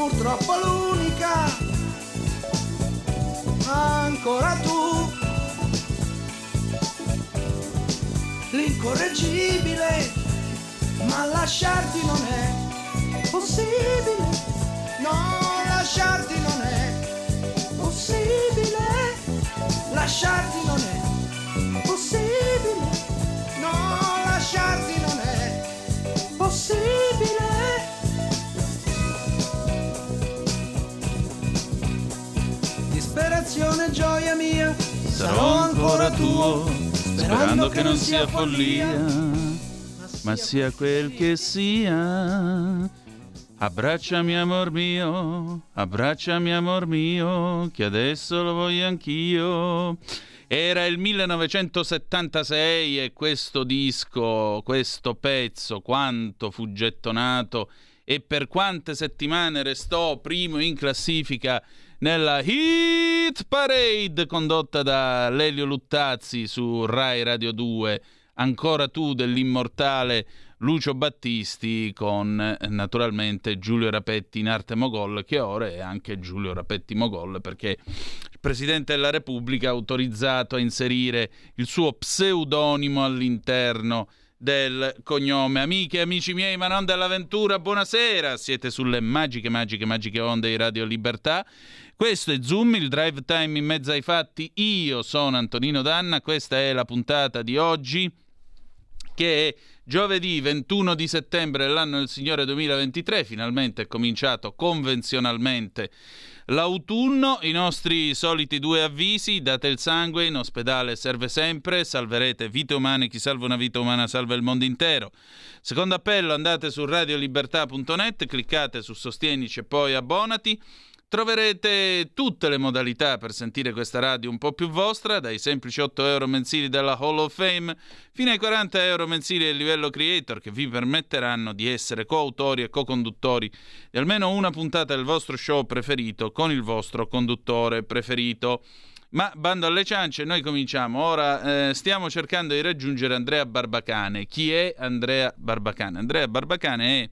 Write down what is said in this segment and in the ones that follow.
purtroppo l'unica, ancora tu, l'incorreggibile, ma lasciarti non è possibile, no lasciarti non è possibile, lasciarti non è sia follia, ma sia quel che sia. Abbracciami amor mio, abbracciami amor mio, che adesso lo voglio anch'io. Era il 1976 e questo disco, questo pezzo, quanto fu gettonato e per quante settimane restò primo in classifica nella Hit Parade condotta da Lelio Luttazzi su Rai Radio 2. Ancora tu dell'immortale Lucio Battisti con naturalmente Giulio Rapetti in arte Mogol che ora è anche Giulio Rapetti Mogol perché il Presidente della Repubblica ha autorizzato a inserire il suo pseudonimo all'interno del cognome. Amiche e amici miei, ma non dell'avventura, buonasera. Siete sulle magiche, magiche, magiche onde di Radio Libertà. Questo è Zoom, il drive time in mezzo ai fatti. Io sono Antonino Danna, questa è la puntata di oggi che è giovedì 21 di settembre dell'anno del Signore 2023. Finalmente è cominciato convenzionalmente L'autunno, i nostri soliti due avvisi, date il sangue, in ospedale serve sempre, salverete vite umane, chi salva una vita umana salva il mondo intero. Secondo appello, andate su radiolibertà.net, cliccate su Sostienici e poi abbonati. Troverete tutte le modalità per sentire questa radio un po' più vostra, dai semplici 8 euro mensili della Hall of Fame fino ai 40 euro mensili del livello creator che vi permetteranno di essere coautori e co-conduttori di almeno una puntata del vostro show preferito con il vostro conduttore preferito. Ma bando alle ciance, noi cominciamo. Ora eh, stiamo cercando di raggiungere Andrea Barbacane. Chi è Andrea Barbacane? Andrea Barbacane è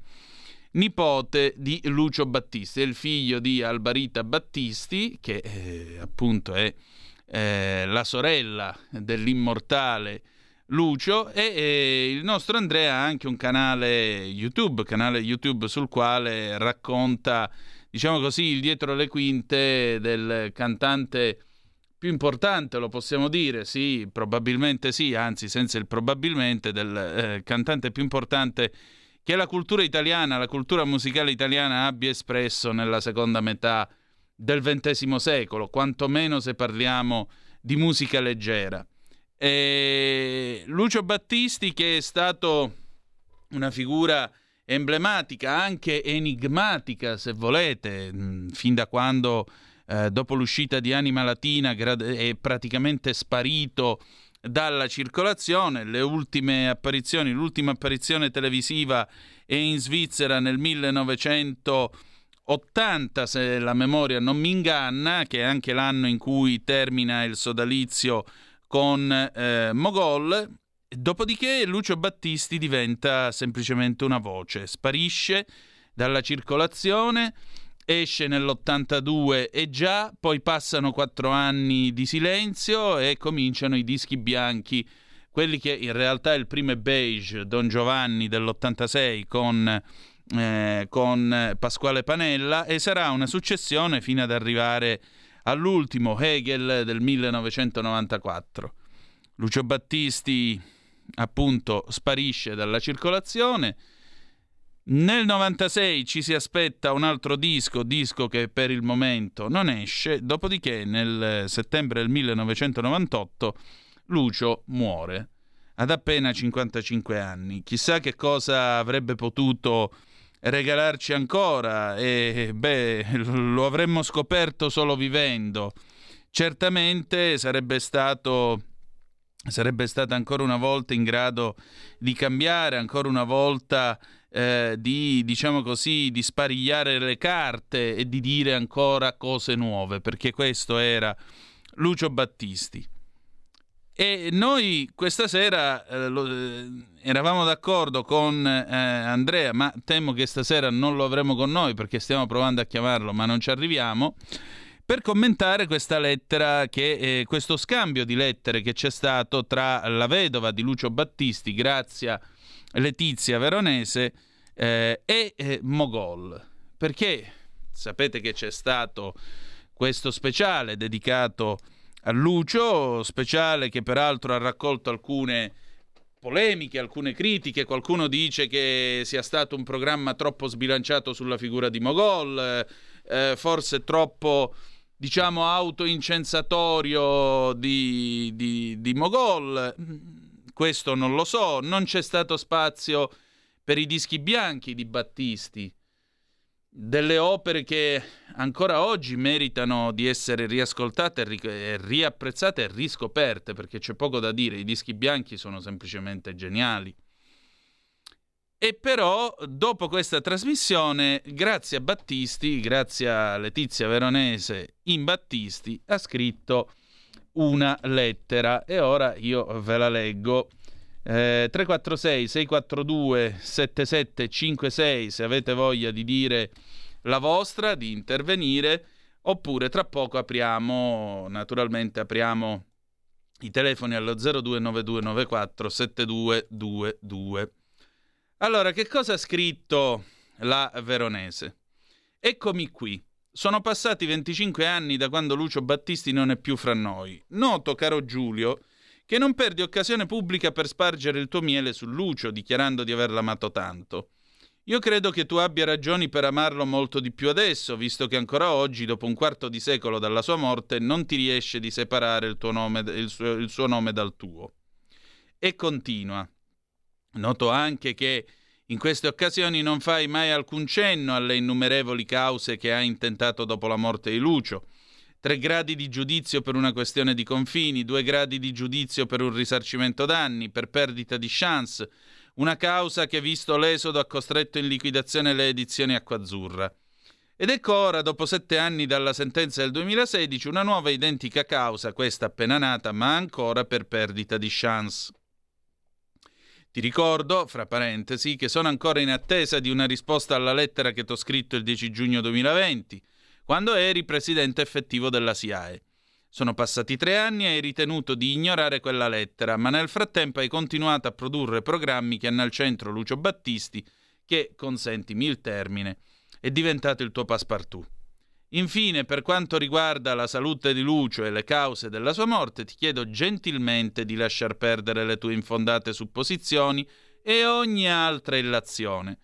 nipote di Lucio Battisti, è il figlio di Albarita Battisti, che eh, appunto è eh, la sorella dell'immortale Lucio e eh, il nostro Andrea ha anche un canale YouTube, canale YouTube sul quale racconta, diciamo così, il dietro le quinte del cantante più importante, lo possiamo dire, sì, probabilmente sì, anzi senza il probabilmente, del eh, cantante più importante che la cultura italiana, la cultura musicale italiana abbia espresso nella seconda metà del XX secolo, quantomeno se parliamo di musica leggera. E Lucio Battisti, che è stato una figura emblematica, anche enigmatica, se volete, fin da quando, eh, dopo l'uscita di Anima Latina, è praticamente sparito dalla circolazione. Le ultime apparizioni, l'ultima apparizione televisiva è in Svizzera nel 1980, se la memoria non mi inganna, che è anche l'anno in cui termina il sodalizio con eh, Mogol. Dopodiché Lucio Battisti diventa semplicemente una voce, sparisce dalla circolazione esce nell'82 e già, poi passano quattro anni di silenzio e cominciano i dischi bianchi, quelli che in realtà il primo è Beige, Don Giovanni dell'86 con, eh, con Pasquale Panella e sarà una successione fino ad arrivare all'ultimo Hegel del 1994. Lucio Battisti appunto sparisce dalla circolazione nel 96 ci si aspetta un altro disco, disco che per il momento non esce, dopodiché nel settembre del 1998 Lucio muore ad appena 55 anni. Chissà che cosa avrebbe potuto regalarci ancora e beh, lo avremmo scoperto solo vivendo. Certamente sarebbe stato sarebbe stata ancora una volta in grado di cambiare, ancora una volta eh, di, diciamo così, di sparigliare le carte e di dire ancora cose nuove, perché questo era Lucio Battisti. E noi questa sera eh, lo, eh, eravamo d'accordo con eh, Andrea, ma temo che stasera non lo avremo con noi perché stiamo provando a chiamarlo, ma non ci arriviamo, per commentare questa lettera, che, eh, questo scambio di lettere che c'è stato tra la vedova di Lucio Battisti, Grazia Letizia Veronese eh, e eh, Mogol. Perché sapete che c'è stato questo speciale dedicato a Lucio, speciale che peraltro ha raccolto alcune polemiche, alcune critiche, qualcuno dice che sia stato un programma troppo sbilanciato sulla figura di Mogol, eh, forse troppo diciamo autoincensatorio di, di, di Mogol questo non lo so, non c'è stato spazio per i dischi bianchi di Battisti, delle opere che ancora oggi meritano di essere riascoltate, e riapprezzate e riscoperte, perché c'è poco da dire, i dischi bianchi sono semplicemente geniali. E però, dopo questa trasmissione, grazie a Battisti, grazie a Letizia Veronese in Battisti, ha scritto una lettera e ora io ve la leggo. Eh, 346 642 7756 se avete voglia di dire la vostra, di intervenire, oppure tra poco apriamo, naturalmente apriamo I telefoni allo 029294 7222. Allora, che cosa ha scritto la veronese? Eccomi qui. Sono passati 25 anni da quando Lucio Battisti non è più fra noi. Noto, caro Giulio, che non perdi occasione pubblica per spargere il tuo miele su Lucio, dichiarando di averlo amato tanto. Io credo che tu abbia ragioni per amarlo molto di più adesso, visto che ancora oggi, dopo un quarto di secolo dalla sua morte, non ti riesce di separare il, nome, il, suo, il suo nome dal tuo. E continua. Noto anche che in queste occasioni non fai mai alcun cenno alle innumerevoli cause che ha intentato dopo la morte di Lucio. Tre gradi di giudizio per una questione di confini, due gradi di giudizio per un risarcimento danni, per perdita di chance, una causa che, visto l'esodo, ha costretto in liquidazione le edizioni Acquazzurra. Ed ecco ora, dopo sette anni dalla sentenza del 2016, una nuova identica causa, questa appena nata, ma ancora per perdita di chance. Ti ricordo, fra parentesi, che sono ancora in attesa di una risposta alla lettera che ti ho scritto il 10 giugno 2020, quando eri presidente effettivo della SIAE. Sono passati tre anni e hai ritenuto di ignorare quella lettera, ma nel frattempo hai continuato a produrre programmi che hanno al centro Lucio Battisti, che, consentimi il termine, è diventato il tuo passepartout. Infine, per quanto riguarda la salute di Lucio e le cause della sua morte, ti chiedo gentilmente di lasciar perdere le tue infondate supposizioni e ogni altra illazione.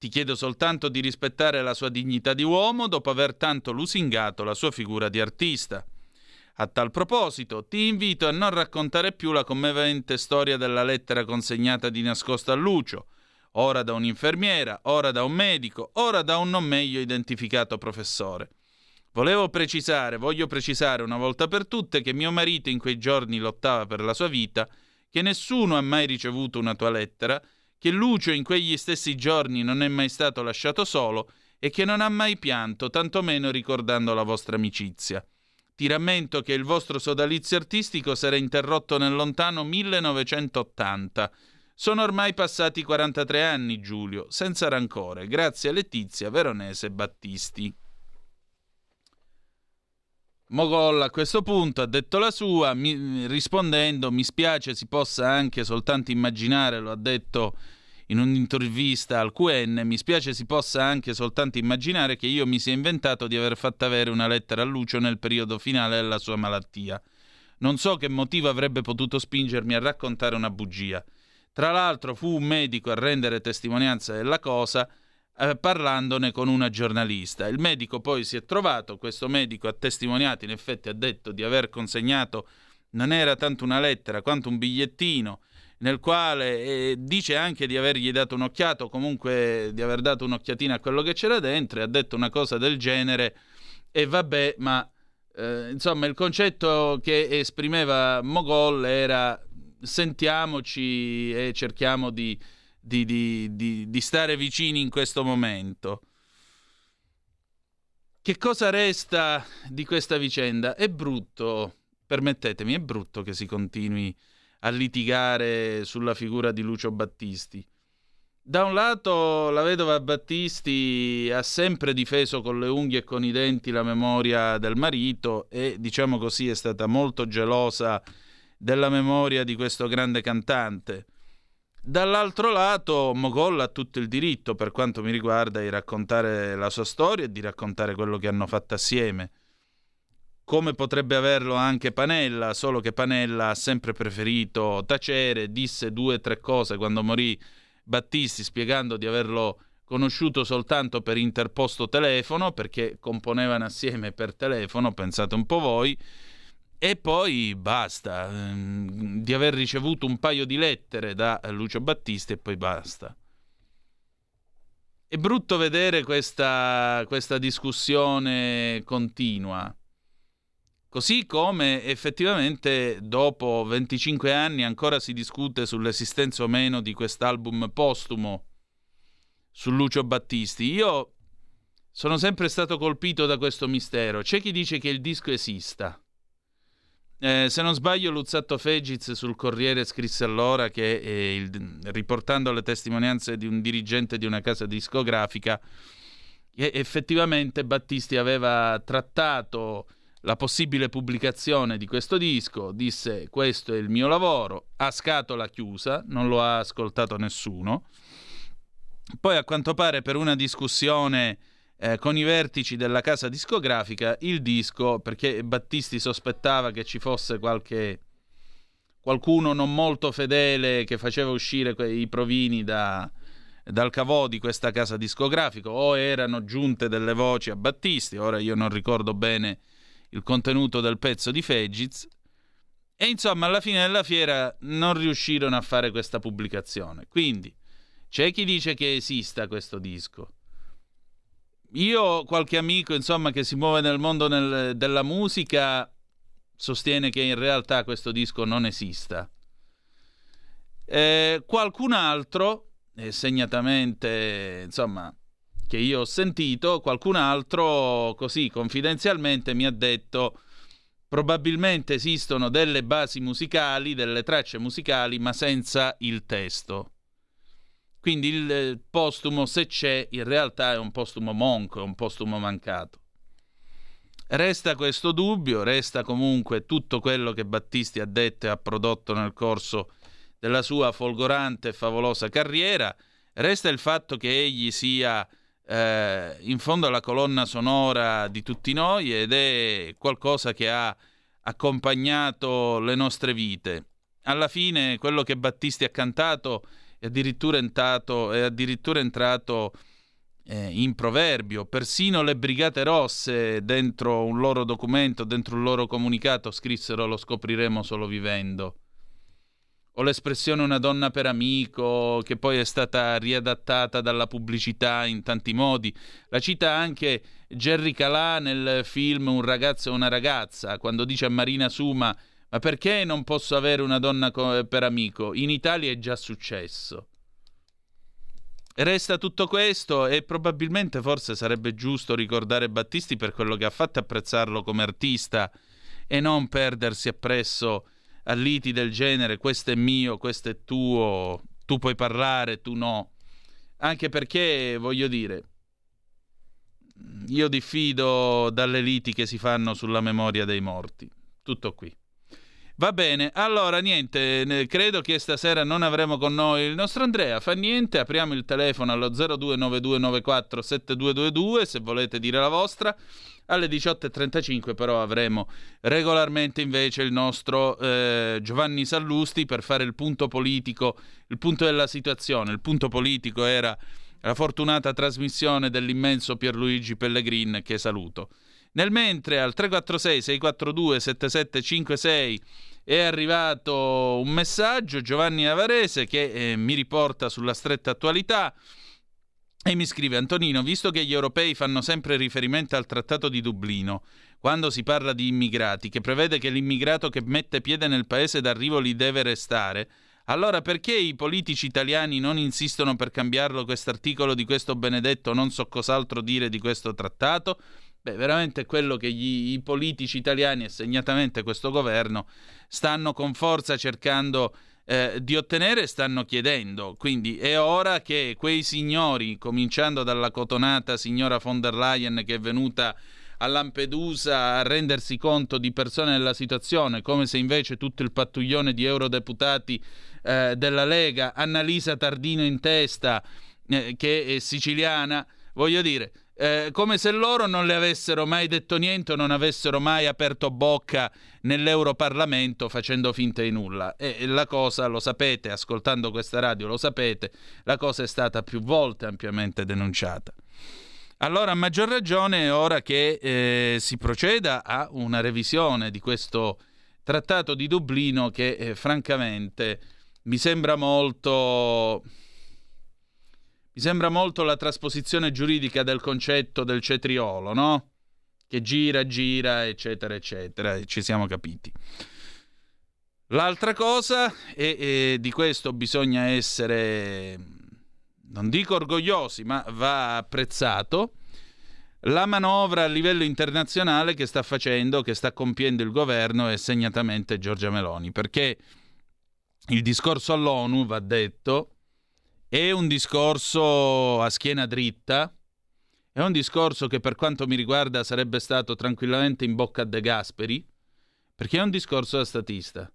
Ti chiedo soltanto di rispettare la sua dignità di uomo dopo aver tanto lusingato la sua figura di artista. A tal proposito, ti invito a non raccontare più la commovente storia della lettera consegnata di nascosto a Lucio, ora da un'infermiera, ora da un medico, ora da un non meglio identificato professore. Volevo precisare, voglio precisare una volta per tutte che mio marito in quei giorni lottava per la sua vita, che nessuno ha mai ricevuto una tua lettera, che Lucio in quegli stessi giorni non è mai stato lasciato solo e che non ha mai pianto, tantomeno ricordando la vostra amicizia. Ti rammento che il vostro sodalizio artistico sarà interrotto nel lontano 1980. Sono ormai passati 43 anni, Giulio, senza rancore, grazie a Letizia Veronese Battisti. Mogol a questo punto ha detto la sua, mi, rispondendo mi spiace si possa anche soltanto immaginare, lo ha detto in un'intervista al QN, mi spiace si possa anche soltanto immaginare che io mi sia inventato di aver fatto avere una lettera a Lucio nel periodo finale della sua malattia. Non so che motivo avrebbe potuto spingermi a raccontare una bugia. Tra l'altro fu un medico a rendere testimonianza della cosa, eh, parlandone con una giornalista. Il medico poi si è trovato, questo medico ha testimoniato, in effetti ha detto di aver consegnato, non era tanto una lettera quanto un bigliettino nel quale eh, dice anche di avergli dato un'occhiata o comunque di aver dato un'occhiatina a quello che c'era dentro e ha detto una cosa del genere e vabbè, ma eh, insomma il concetto che esprimeva Mogol era sentiamoci e cerchiamo di, di, di, di stare vicini in questo momento. Che cosa resta di questa vicenda? È brutto, permettetemi, è brutto che si continui a litigare sulla figura di Lucio Battisti. Da un lato la vedova Battisti ha sempre difeso con le unghie e con i denti la memoria del marito e diciamo così è stata molto gelosa della memoria di questo grande cantante. Dall'altro lato Mogol ha tutto il diritto, per quanto mi riguarda, di raccontare la sua storia e di raccontare quello che hanno fatto assieme. Come potrebbe averlo anche Panella, solo che Panella ha sempre preferito tacere, disse due o tre cose quando morì Battisti spiegando di averlo conosciuto soltanto per interposto telefono, perché componevano assieme per telefono, pensate un po' voi, e poi basta, ehm, di aver ricevuto un paio di lettere da Lucio Battisti e poi basta. È brutto vedere questa, questa discussione continua Così come effettivamente dopo 25 anni ancora si discute sull'esistenza o meno di quest'album postumo su Lucio Battisti. Io sono sempre stato colpito da questo mistero. C'è chi dice che il disco esista. Eh, se non sbaglio, Luzzatto Fegiz sul Corriere scrisse allora che, eh, il, riportando le testimonianze di un dirigente di una casa discografica, effettivamente Battisti aveva trattato la possibile pubblicazione di questo disco, disse questo è il mio lavoro, a scatola chiusa, non lo ha ascoltato nessuno. Poi a quanto pare per una discussione eh, con i vertici della casa discografica, il disco, perché Battisti sospettava che ci fosse qualche qualcuno non molto fedele che faceva uscire i provini da, dal cavò di questa casa discografica o erano giunte delle voci a Battisti, ora io non ricordo bene il contenuto del pezzo di Fegiz. E insomma, alla fine della fiera non riuscirono a fare questa pubblicazione. Quindi c'è chi dice che esista questo disco. Io qualche amico, insomma, che si muove nel mondo nel, della musica, sostiene che in realtà questo disco non esista. Eh, qualcun altro, eh, segnatamente, insomma, che io ho sentito, qualcun altro così confidenzialmente mi ha detto probabilmente esistono delle basi musicali, delle tracce musicali, ma senza il testo. Quindi il postumo, se c'è, in realtà è un postumo monco, è un postumo mancato. Resta questo dubbio, resta comunque tutto quello che Battisti ha detto e ha prodotto nel corso della sua folgorante e favolosa carriera, resta il fatto che egli sia eh, in fondo alla colonna sonora di tutti noi ed è qualcosa che ha accompagnato le nostre vite. Alla fine quello che Battisti ha cantato è addirittura entrato, è addirittura entrato eh, in proverbio. Persino le Brigate Rosse, dentro un loro documento, dentro un loro comunicato, scrissero lo scopriremo solo vivendo o l'espressione una donna per amico, che poi è stata riadattata dalla pubblicità in tanti modi. La cita anche Jerry Calà nel film Un ragazzo e una ragazza, quando dice a Marina Suma ma perché non posso avere una donna per amico? In Italia è già successo. Resta tutto questo e probabilmente forse sarebbe giusto ricordare Battisti per quello che ha fatto e apprezzarlo come artista e non perdersi appresso a liti del genere, questo è mio, questo è tuo, tu puoi parlare, tu no. Anche perché, voglio dire, io diffido dalle liti che si fanno sulla memoria dei morti. Tutto qui. Va bene, allora niente, credo che stasera non avremo con noi il nostro Andrea, fa niente, apriamo il telefono allo 0292947222 se volete dire la vostra. Alle 18.35 però avremo regolarmente invece il nostro eh, Giovanni Sallusti per fare il punto politico, il punto della situazione. Il punto politico era la fortunata trasmissione dell'immenso Pierluigi Pellegrin che saluto. Nel mentre al 346 642 7756 è arrivato un messaggio Giovanni Avarese che eh, mi riporta sulla stretta attualità. E mi scrive Antonino, visto che gli europei fanno sempre riferimento al Trattato di Dublino, quando si parla di immigrati, che prevede che l'immigrato che mette piede nel paese d'arrivo li deve restare, allora perché i politici italiani non insistono per cambiarlo quest'articolo di questo benedetto non so cos'altro dire di questo trattato? Beh, veramente quello che gli, i politici italiani e segnatamente questo governo stanno con forza cercando eh, di ottenere stanno chiedendo. Quindi è ora che quei signori, cominciando dalla cotonata signora von der Leyen che è venuta a Lampedusa a rendersi conto di persone nella situazione, come se invece tutto il pattuglione di eurodeputati eh, della Lega, Annalisa Tardino in testa, eh, che è siciliana, voglio dire, eh, come se loro non le avessero mai detto niente non avessero mai aperto bocca nell'Europarlamento facendo finta di nulla. E la cosa, lo sapete, ascoltando questa radio lo sapete, la cosa è stata più volte ampiamente denunciata. Allora, a maggior ragione, ora che eh, si proceda a una revisione di questo trattato di Dublino che eh, francamente mi sembra molto mi sembra molto la trasposizione giuridica del concetto del cetriolo, no? Che gira, gira, eccetera, eccetera, e ci siamo capiti. L'altra cosa, e, e di questo bisogna essere, non dico orgogliosi, ma va apprezzato, la manovra a livello internazionale che sta facendo, che sta compiendo il governo e segnatamente Giorgia Meloni, perché il discorso all'ONU, va detto, è un discorso a schiena dritta, È un discorso che per quanto mi riguarda sarebbe stato tranquillamente in bocca a De Gasperi, perché è un discorso da statista.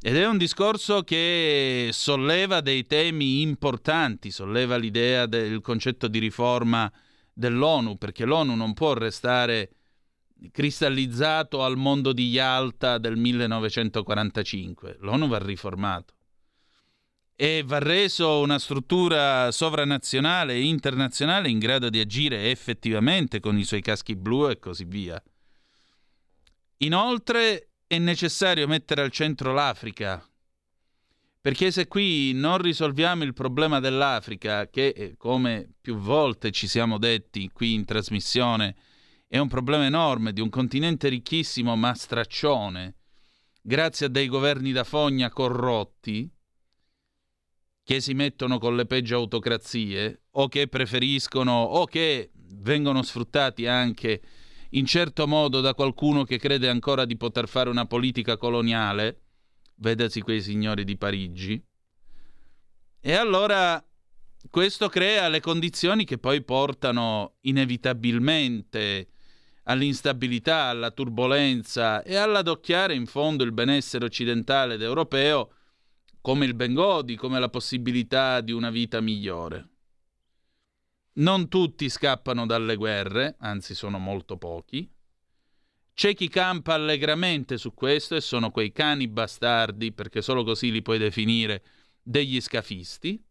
Ed è un discorso che solleva dei temi importanti, solleva l'idea del concetto di riforma dell'ONU, perché l'ONU non può restare cristallizzato al mondo di Yalta del 1945. L'ONU va riformato e va reso una struttura sovranazionale e internazionale in grado di agire effettivamente con i suoi caschi blu e così via. Inoltre è necessario mettere al centro l'Africa, perché se qui non risolviamo il problema dell'Africa, che eh, come più volte ci siamo detti qui in trasmissione, è un problema enorme di un continente ricchissimo ma straccione, grazie a dei governi da fogna corrotti, che si mettono con le peggio autocrazie o che preferiscono o che vengono sfruttati anche in certo modo da qualcuno che crede ancora di poter fare una politica coloniale, vedasi quei signori di Parigi. E allora questo crea le condizioni che poi portano inevitabilmente all'instabilità, alla turbolenza e all'adocchiare in fondo il benessere occidentale ed europeo come il Bengodi, come la possibilità di una vita migliore. Non tutti scappano dalle guerre, anzi sono molto pochi. C'è chi campa allegramente su questo e sono quei cani bastardi, perché solo così li puoi definire, degli scafisti.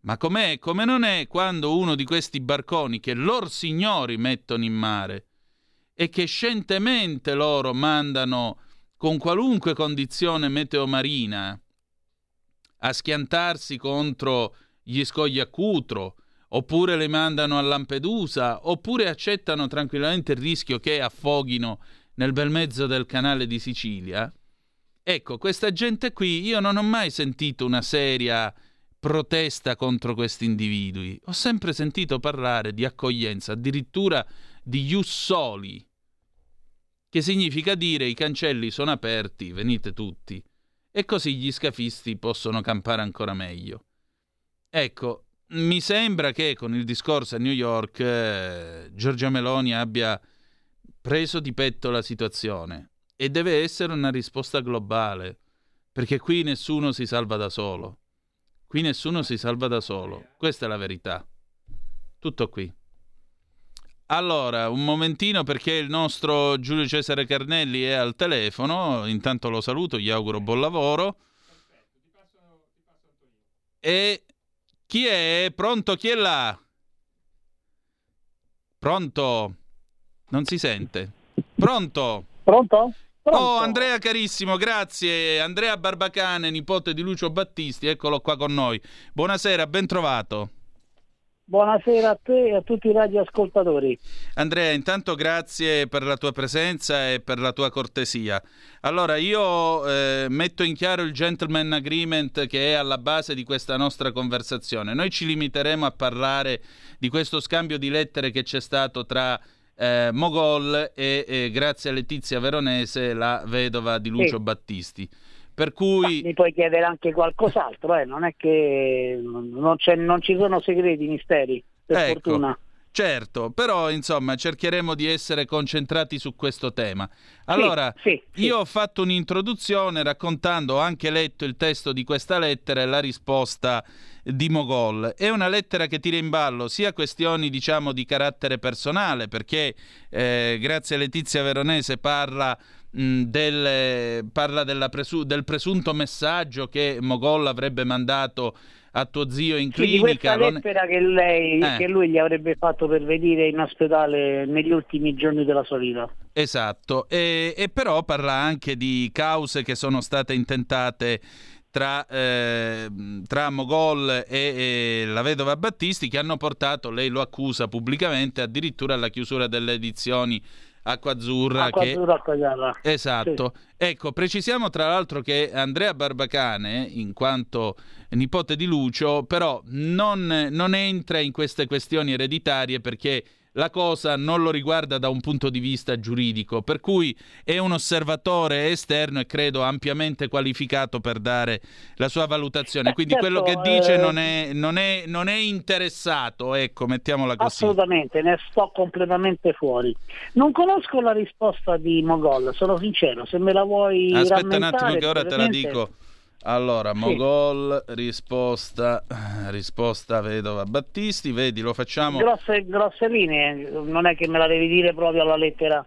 Ma com'è, come non è quando uno di questi barconi che lor signori mettono in mare e che scientemente loro mandano con qualunque condizione meteomarina a schiantarsi contro gli scogli a Cutro, oppure le mandano a Lampedusa, oppure accettano tranquillamente il rischio che affoghino nel bel mezzo del canale di Sicilia. Ecco, questa gente qui io non ho mai sentito una seria protesta contro questi individui. Ho sempre sentito parlare di accoglienza, addirittura di ius soli, che significa dire i cancelli sono aperti, venite tutti e così gli scafisti possono campare ancora meglio. Ecco, mi sembra che con il discorso a New York eh, Giorgia Meloni abbia preso di petto la situazione e deve essere una risposta globale, perché qui nessuno si salva da solo. Qui nessuno si salva da solo, questa è la verità. Tutto qui. Allora, un momentino perché il nostro Giulio Cesare Carnelli è al telefono, intanto lo saluto, gli auguro buon lavoro. E chi è? Pronto? Chi è là? Pronto? Non si sente. Pronto? Pronto? Pronto? Oh, Andrea carissimo, grazie. Andrea Barbacane, nipote di Lucio Battisti, eccolo qua con noi. Buonasera, ben trovato. Buonasera a te e a tutti i radioascoltatori. Andrea, intanto grazie per la tua presenza e per la tua cortesia. Allora, io eh, metto in chiaro il gentleman agreement che è alla base di questa nostra conversazione. Noi ci limiteremo a parlare di questo scambio di lettere che c'è stato tra eh, Mogol e, e, grazie a Letizia Veronese, la vedova di Lucio sì. Battisti. Per cui... Ma mi puoi chiedere anche qualcos'altro, eh? non è che non, non, ci sono segreti, misteri, per ecco. fortuna. Certo, però insomma cercheremo di essere concentrati su questo tema. Allora, sì, sì, io sì. ho fatto un'introduzione raccontando, ho anche letto il testo di questa lettera e la risposta di Mogol. È una lettera che tira in ballo sia questioni diciamo di carattere personale, perché eh, grazie a Letizia Veronese parla del, parla presu- del presunto messaggio che Mogol avrebbe mandato a tuo zio in clinica. Sì, questa lettera che, lei, eh. che lui gli avrebbe fatto per venire in ospedale negli ultimi giorni della sua vita. Esatto, e, e però parla anche di cause che sono state intentate tra, eh, tra Mogol e, e, la vedova Battisti che hanno portato, lei lo accusa pubblicamente, addirittura alla chiusura delle edizioni Acqua Azzurra. Acqua che... Azzurra, Acqua Esatto. Sì. Ecco, precisiamo tra l'altro che Andrea Barbacane, in quanto nipote di Lucio, però non, non entra in queste questioni ereditarie perché la cosa non lo riguarda da un punto di vista giuridico, per cui è un osservatore esterno e credo ampiamente qualificato per dare la sua valutazione. Quindi certo, quello che dice eh... non, è, non, è, non, è, interessato, ecco, mettiamola così. Assolutamente, ne sto completamente fuori. Non conosco la risposta di Mogol, sono sincero, se me la vuoi Aspetta un attimo che ora te la dico. Allora, sì. Mogol, risposta, risposta vedova Battisti, vedi, lo facciamo... Grosse, grosse linee, non è che me la devi dire proprio alla lettera.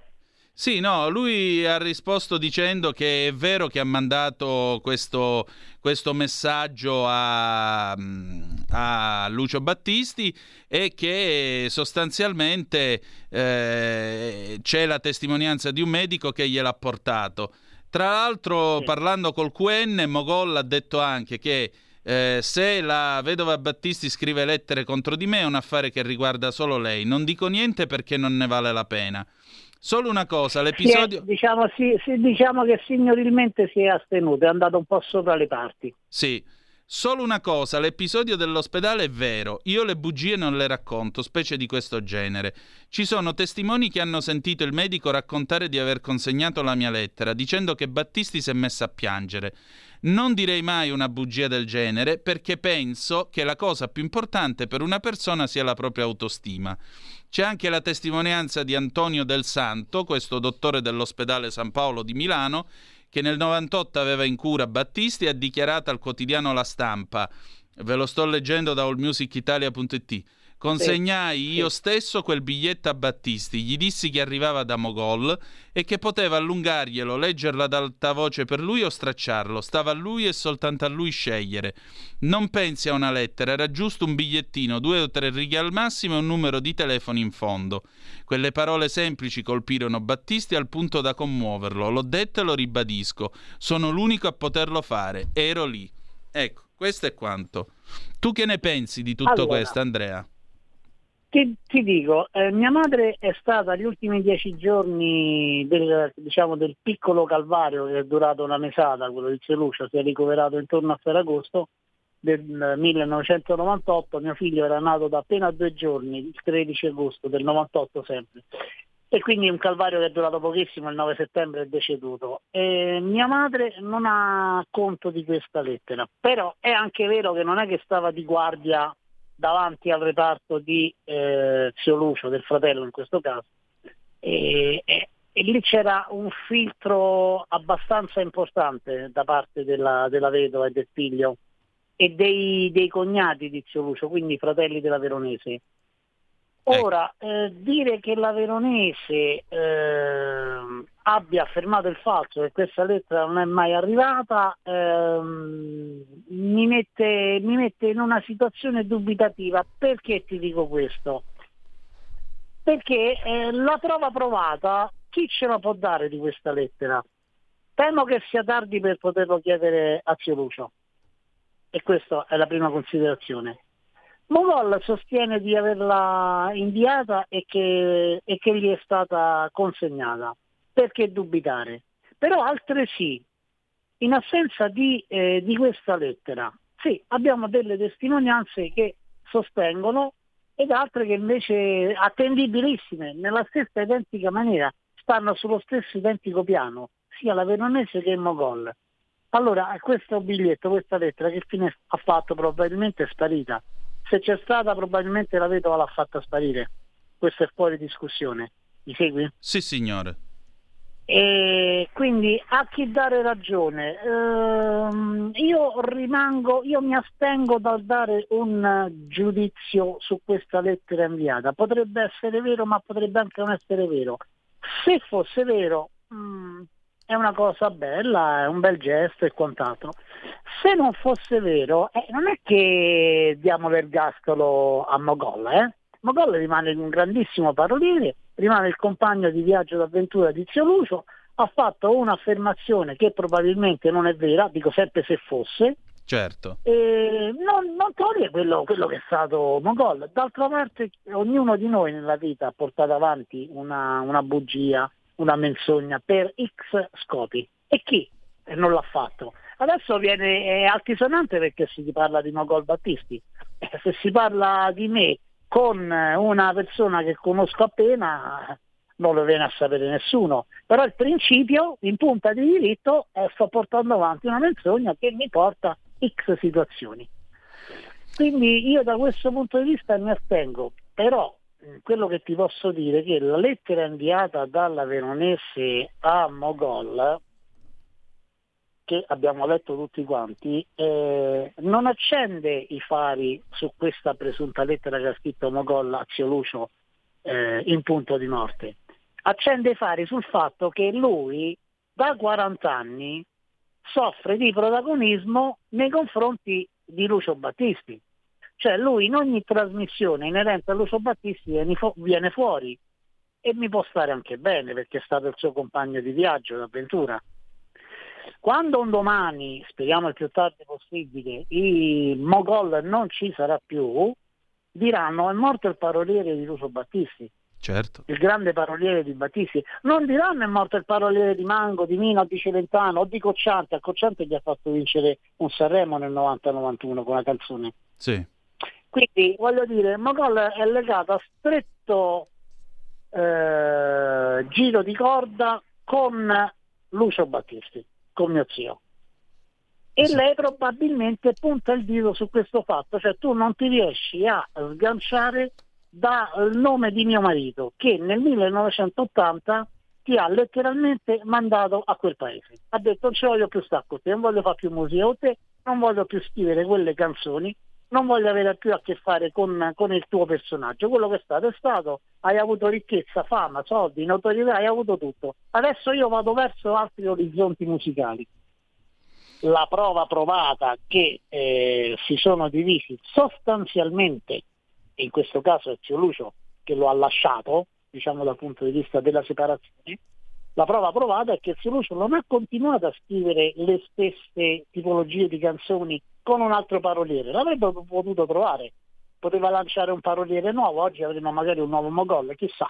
Sì, no, lui ha risposto dicendo che è vero che ha mandato questo, questo messaggio a, a, Lucio Battisti e che sostanzialmente eh, c'è la testimonianza di un medico che gliel'ha portato. Tra l'altro, sì. parlando col QN, Mogol ha detto anche che eh, se la vedova Battisti scrive lettere contro di me è un affare che riguarda solo lei. Non dico niente perché non ne vale la pena. Solo una cosa, l'episodio... Sì, diciamo, sì, sì, diciamo che signorilmente si è astenuto, è andato un po' sopra le parti. Sì, Solo una cosa, l'episodio dell'ospedale è vero, io le bugie non le racconto, specie di questo genere. Ci sono testimoni che hanno sentito il medico raccontare di aver consegnato la mia lettera, dicendo che Battisti si è messa a piangere. Non direi mai una bugia del genere perché penso che la cosa più importante per una persona sia la propria autostima. C'è anche la testimonianza di Antonio Del Santo, questo dottore dell'ospedale San Paolo di Milano, che nel 98 aveva in cura Battisti ha dichiarato al quotidiano La Stampa, ve lo sto leggendo da allmusicitalia.it, Consegnai sì, io sì. stesso quel biglietto a Battisti, gli dissi che arrivava da Mogol e che poteva allungarglielo, leggerlo ad alta voce per lui o stracciarlo. Stava a lui e soltanto a lui scegliere. Non pensi a una lettera, era giusto un bigliettino, due o tre righe al massimo e un numero di telefono in fondo. Quelle parole semplici colpirono Battisti al punto da commuoverlo. L'ho detto e lo ribadisco. Sono l'unico a poterlo fare. Ero lì. Ecco, questo è quanto. Tu che ne pensi di tutto allora, questo, Andrea? Ti, ti dico, eh, mia madre è stata gli ultimi dieci giorni del, diciamo, del, piccolo calvario che è durato una mesata, quello di Celucia, si è ricoverato intorno a Ferragosto del 1998, mio figlio era nato da appena due giorni, il 13 agosto del 98 sempre. E quindi un calvario che è durato pochissimo, il 9 settembre è deceduto. E mia madre non ha conto di questa lettera, però è anche vero che non è che stava di guardia davanti al reparto di eh, Zio Lucio, del fratello in questo caso, e, e, e, lì c'era un filtro abbastanza importante da parte della, della vedova e del figlio e dei, dei, cognati di Zio Lucio, quindi fratelli della Veronese. Ecco. Ora, eh, dire che la Veronese eh, abbia affermato il falso che questa lettera non è mai arrivata ehm, mi, mette, mi mette in una situazione dubitativa. Perché ti dico questo? Perché eh, la prova provata, chi ce la può dare di questa lettera? Temo che sia tardi per poterlo chiedere a Zio Lucio. E questa è la prima considerazione. Mogol sostiene di averla inviata e che, e che gli è stata consegnata. Perché dubitare? Però altresì, in assenza di, eh, di questa lettera, sì, abbiamo delle testimonianze che sostengono ed altre che invece attendibilissime, nella stessa identica maniera, stanno sullo stesso identico piano, sia la veronese che il Mogol. Allora, questo biglietto, questa lettera, che fine ha fatto? Probabilmente è sparita se c'è stata probabilmente la vedova l'ha fatta sparire. Questo è fuori discussione. Mi segui? Sì, signore. E quindi a chi dare ragione? Ehm, io rimango, io mi astengo dal dare un giudizio su questa lettera inviata. Potrebbe essere vero, ma potrebbe anche non essere vero. Se fosse vero, mh, mm, è una cosa bella, è un bel gesto e quant'altro. Se non fosse vero, eh, non è che diamo l'ergastolo a Mogol, eh? Mogol rimane un grandissimo paroliere, rimane il compagno di viaggio d'avventura di Zio Lucio, ha fatto un'affermazione che probabilmente non è vera, dico sempre se fosse, Certo. E non, non toglie quello, quello, che è stato Mogol. D'altra parte ognuno di noi nella vita ha portato avanti una, una bugia, una menzogna per X scopi. E chi non l'ha fatto? Adesso viene è altisonante perché si parla di Mogol Battisti. Eh, se si parla di me con una persona che conosco appena, non lo viene a sapere nessuno. Però il principio, in punta di diritto, è sto portando avanti una menzogna che mi porta X situazioni. Quindi io da questo punto di vista mi astengo, però quello che ti posso dire è che la lettera inviata dalla Veronese a Mogol che abbiamo letto tutti quanti, eh, non accende i fari su questa presunta lettera che ha scritto Mogol a Zio Lucio eh, in punto di morte. Accende i fari sul fatto che lui da 40 anni soffre di protagonismo nei confronti di Lucio Battisti. Cioè lui in ogni trasmissione inerente a Lucio Battisti viene fuori e mi può stare anche bene perché è stato il suo compagno di viaggio, d'avventura quando un domani, speriamo il più tardi possibile, il Mogol non ci sarà più, diranno è morto il paroliere di Lucio Battisti. Certo. Il grande paroliere di Battisti. Non diranno è morto il paroliere di Mango, di Mina, di Celentano o di Cocciante. A Cocciante gli ha fatto vincere un Sanremo nel 90-91 con una canzone. Sì. Quindi voglio dire, Mogol è legato a stretto eh, giro di corda con Lucio Battisti con mio zio. E sì. lei probabilmente punta il dito su questo fatto, cioè tu non ti riesci a sganciare dal nome di mio marito che nel 1980 ti ha letteralmente mandato a quel paese. Ha detto non ci voglio più stare con te, non voglio fare più musica con te, non voglio più scrivere quelle canzoni, non voglio avere più a che fare con, con, il tuo personaggio. Quello che è stato è stato, hai avuto ricchezza, fama, soldi, notorietà, hai avuto tutto. Adesso io vado verso altri orizzonti musicali. La prova provata che eh, si sono divisi sostanzialmente, in questo caso è Zio Lucio che lo ha lasciato, diciamo dal punto di vista della separazione, la prova provata è che Lucio non ha continuato a scrivere le stesse tipologie di canzoni con un altro paroliere, l'avrebbe potuto trovare, poteva lanciare un paroliere nuovo, oggi avremo magari un nuovo Mogol, chissà.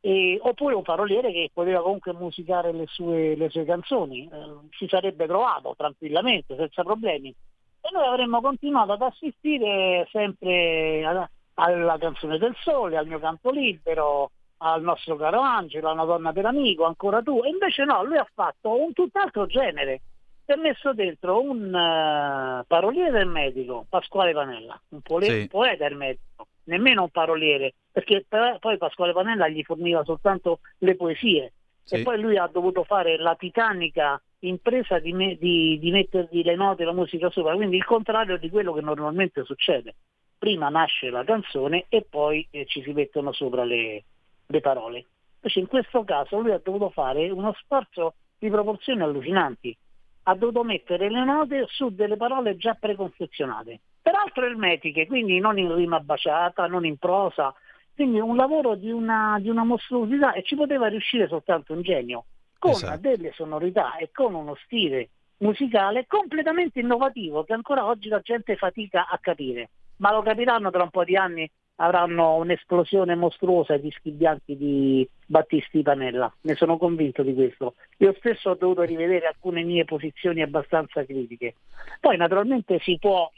E, oppure un paroliere che poteva comunque musicare le sue, le sue canzoni, eh, si sarebbe trovato tranquillamente, senza problemi. E noi avremmo continuato ad assistere sempre alla, alla canzone del sole, al mio canto libero, al nostro caro Angelo, a una donna per amico, ancora tu. E invece no, lui ha fatto un tutt'altro genere si è messo dentro un uh, paroliere del medico, Pasquale Panella, un pole- sì. poeta del medico, nemmeno un paroliere, perché poi Pasquale Panella gli forniva soltanto le poesie sì. e poi lui ha dovuto fare la titanica impresa di, me- di, di mettergli le note e la musica sopra, quindi il contrario di quello che normalmente succede. Prima nasce la canzone e poi eh, ci si mettono sopra le, le parole. Invece in questo caso lui ha dovuto fare uno sforzo di proporzioni allucinanti. Ha dovuto mettere le note su delle parole già preconfezionate, peraltro ermetiche, quindi non in rima baciata, non in prosa, quindi un lavoro di una, di una mostruosità e ci poteva riuscire soltanto un genio, con esatto. delle sonorità e con uno stile musicale completamente innovativo che ancora oggi la gente fatica a capire, ma lo capiranno tra un po' di anni avranno un'esplosione mostruosa i dischi bianchi di Battisti Panella, ne sono convinto di questo. Io stesso ho dovuto rivedere alcune mie posizioni abbastanza critiche. Poi naturalmente si può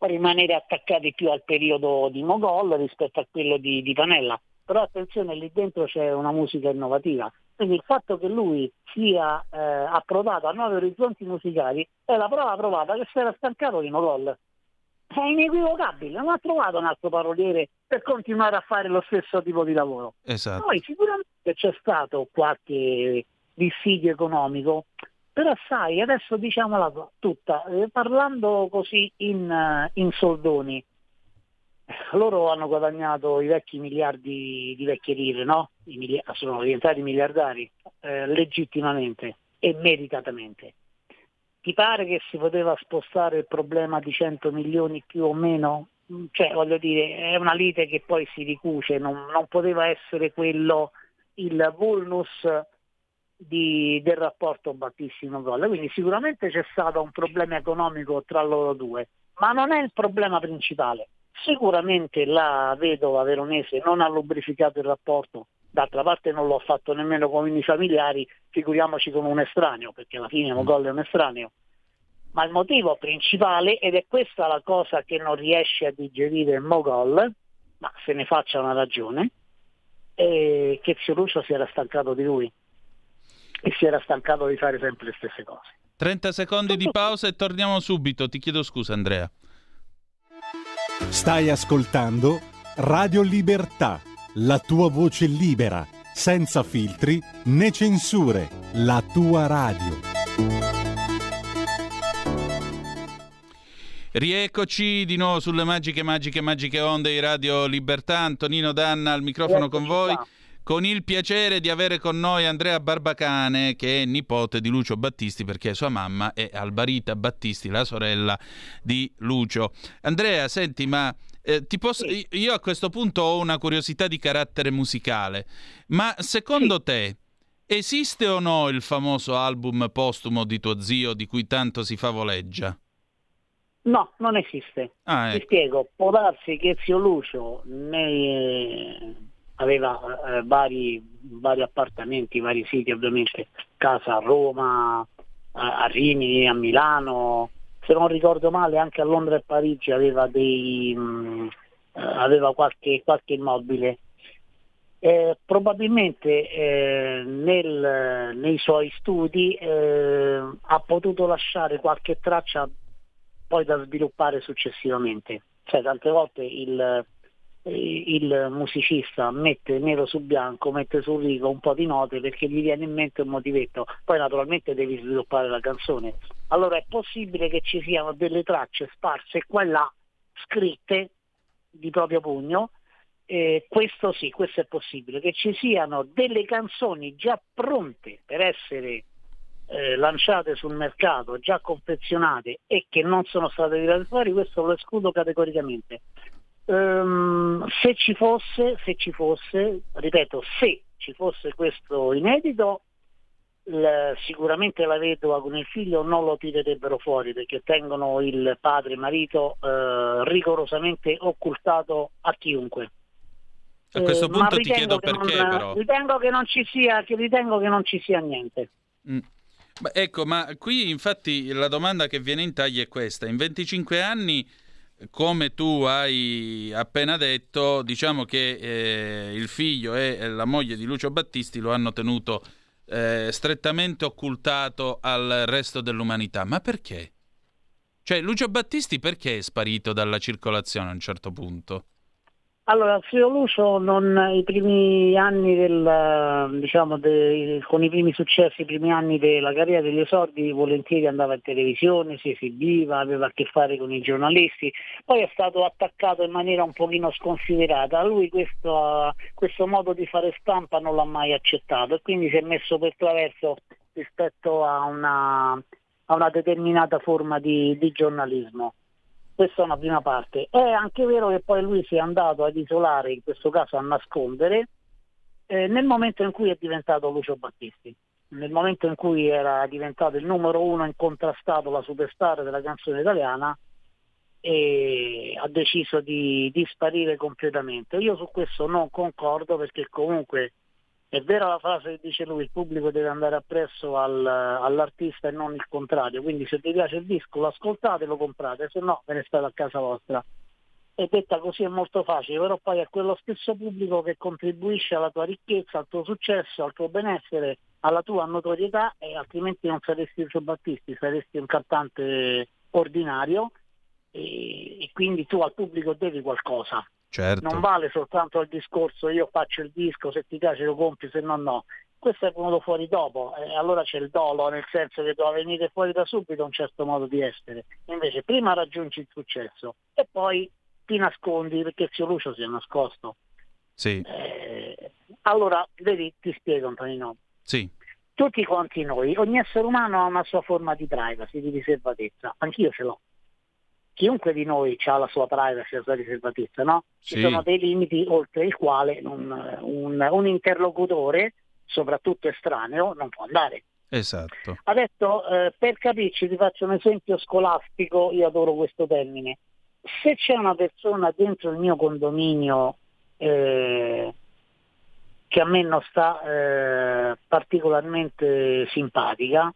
rimanere attaccati più al periodo di Mogol rispetto a quello di, di Panella, però attenzione, lì dentro c'è una musica innovativa. Quindi il fatto che lui sia eh, approdato a nuovi orizzonti musicali è la prova provata che si era stancato di Mogol è inequivocabile, non ha trovato un altro paroliere per continuare a fare lo stesso tipo di lavoro. Esatto. Poi sicuramente c'è stato qualche dissidio economico, però sai, adesso diciamola tutta, eh, parlando così in, uh, in, soldoni, loro hanno guadagnato i vecchi miliardi di vecchie lire, no? Miliardi, sono diventati miliardari eh, legittimamente e meritatamente. Ti pare che si poteva spostare il problema di 100 milioni più o meno? Cioè, voglio dire, è una lite che poi si ricuce, non, non poteva essere quello il vulnus di, del rapporto Battissimo-Gol. Quindi sicuramente c'è stato un problema economico tra loro due, ma non è il problema principale. Sicuramente la vedova veronese non ha lubrificato il rapporto d'altra parte non l'ho fatto nemmeno con i miei familiari, figuriamoci con un estraneo, perché alla fine Mogol è un estraneo. Ma il motivo principale, ed è questa la cosa che non riesce a digerire Mogol, ma se ne faccia una ragione, è che Zio Lucio si era stancato di lui e si era stancato di fare sempre le stesse cose. 30 secondi di pausa e torniamo subito. Ti chiedo scusa, Andrea. Stai ascoltando Radio Libertà, la tua voce libera, senza filtri né censure, la tua radio. Rieccoci di nuovo sulle magiche, magiche, magiche onde di Radio Libertà. Antonino Danna al microfono con voi con il piacere di avere con noi Andrea Barbacane, che è nipote di Lucio Battisti, perché sua mamma è Albarita Battisti, la sorella di Lucio. Andrea, senti, ma eh, posso... io a questo punto ho una curiosità di carattere musicale, ma secondo te esiste o no il famoso album postumo di tuo zio di cui tanto si favoleggia? No, non esiste. Ah, ecco. Ti spiego, può darsi che zio Lucio nei aveva eh, vari, vari, appartamenti, vari siti ovviamente, casa a Roma, a, a, Rimini, a Milano, se non ricordo male anche a Londra e Parigi aveva, dei, mh, mm, eh, aveva qualche, qualche, immobile. Eh, probabilmente eh, nel, nei suoi studi eh, ha potuto lasciare qualche traccia poi da sviluppare successivamente. Cioè, tante volte il, il musicista mette nero su bianco, mette su rigo un po' di note perché gli viene in mente un motivetto, poi naturalmente devi sviluppare la canzone. Allora è possibile che ci siano delle tracce sparse qua e là, scritte di proprio pugno, eh, questo sì, questo è possibile, che ci siano delle canzoni già pronte per essere eh, lanciate sul mercato, già confezionate e che non sono state tirate fuori, questo lo escludo categoricamente. Um, se ci fosse, se ci fosse, ripeto, se ci fosse questo inedito, l- sicuramente la vedova con il figlio non lo tirerebbero fuori perché tengono il padre e marito eh, rigorosamente occultato a chiunque. A questo eh, punto ti chiedo perché non, però. Ritengo che non ci sia, che ritengo che non ci sia niente. Mm. Ma ecco, ma qui infatti la domanda che viene in taglia è questa. In 25 anni come tu hai appena detto, diciamo che eh, il figlio e la moglie di Lucio Battisti lo hanno tenuto eh, strettamente occultato al resto dell'umanità. Ma perché? Cioè, Lucio Battisti perché è sparito dalla circolazione a un certo punto? Allora, Zio Lucio non, i primi anni del, diciamo, de, con i primi successi, i primi anni della carriera degli esordi, volentieri andava in televisione, si esibiva, aveva a che fare con i giornalisti, poi è stato attaccato in maniera un pochino sconsiderata, lui questo, questo modo di fare stampa non l'ha mai accettato e quindi si è messo per traverso rispetto a una, a una determinata forma di, di giornalismo. Questa è una prima parte. È anche vero che poi lui si è andato ad isolare, in questo caso a nascondere, eh, nel momento in cui è diventato Lucio Battisti, nel momento in cui era diventato il numero uno incontrastato, la superstar della canzone italiana, e ha deciso di, di sparire completamente. Io su questo non concordo perché comunque è vera la frase che dice lui, il pubblico deve andare appresso al, all'artista e non il contrario, quindi se vi piace il disco lo ascoltate, lo comprate, se no ve ne state a casa vostra. E detta così è molto facile, però poi è quello stesso pubblico che contribuisce alla tua ricchezza, al tuo successo, al tuo benessere, alla tua notorietà e altrimenti non saresti Lucio Battisti, saresti un cantante ordinario e, e quindi tu al pubblico devi qualcosa. Certo. Non vale soltanto il discorso io faccio il disco, se ti piace lo compri, se no no. Questo è venuto fuori dopo, eh, allora c'è il dolo, nel senso che doveva venire fuori da subito un certo modo di essere. Invece prima raggiungi il successo e poi ti nascondi perché zio Lucio si è nascosto. Sì. Eh, allora, vedi, ti spiego Antonino. Sì. Tutti quanti noi, ogni essere umano ha una sua forma di privacy, di riservatezza, anch'io ce l'ho chiunque di noi ha la sua privacy, la sua riservatezza, no? Ci sono dei limiti oltre il quale un, un, un, interlocutore, soprattutto estraneo, non può andare. Esatto. Adesso eh, per capirci ti faccio un esempio scolastico, io adoro questo termine. Se c'è una persona dentro il mio condominio eh, che a me non sta eh, particolarmente simpatica,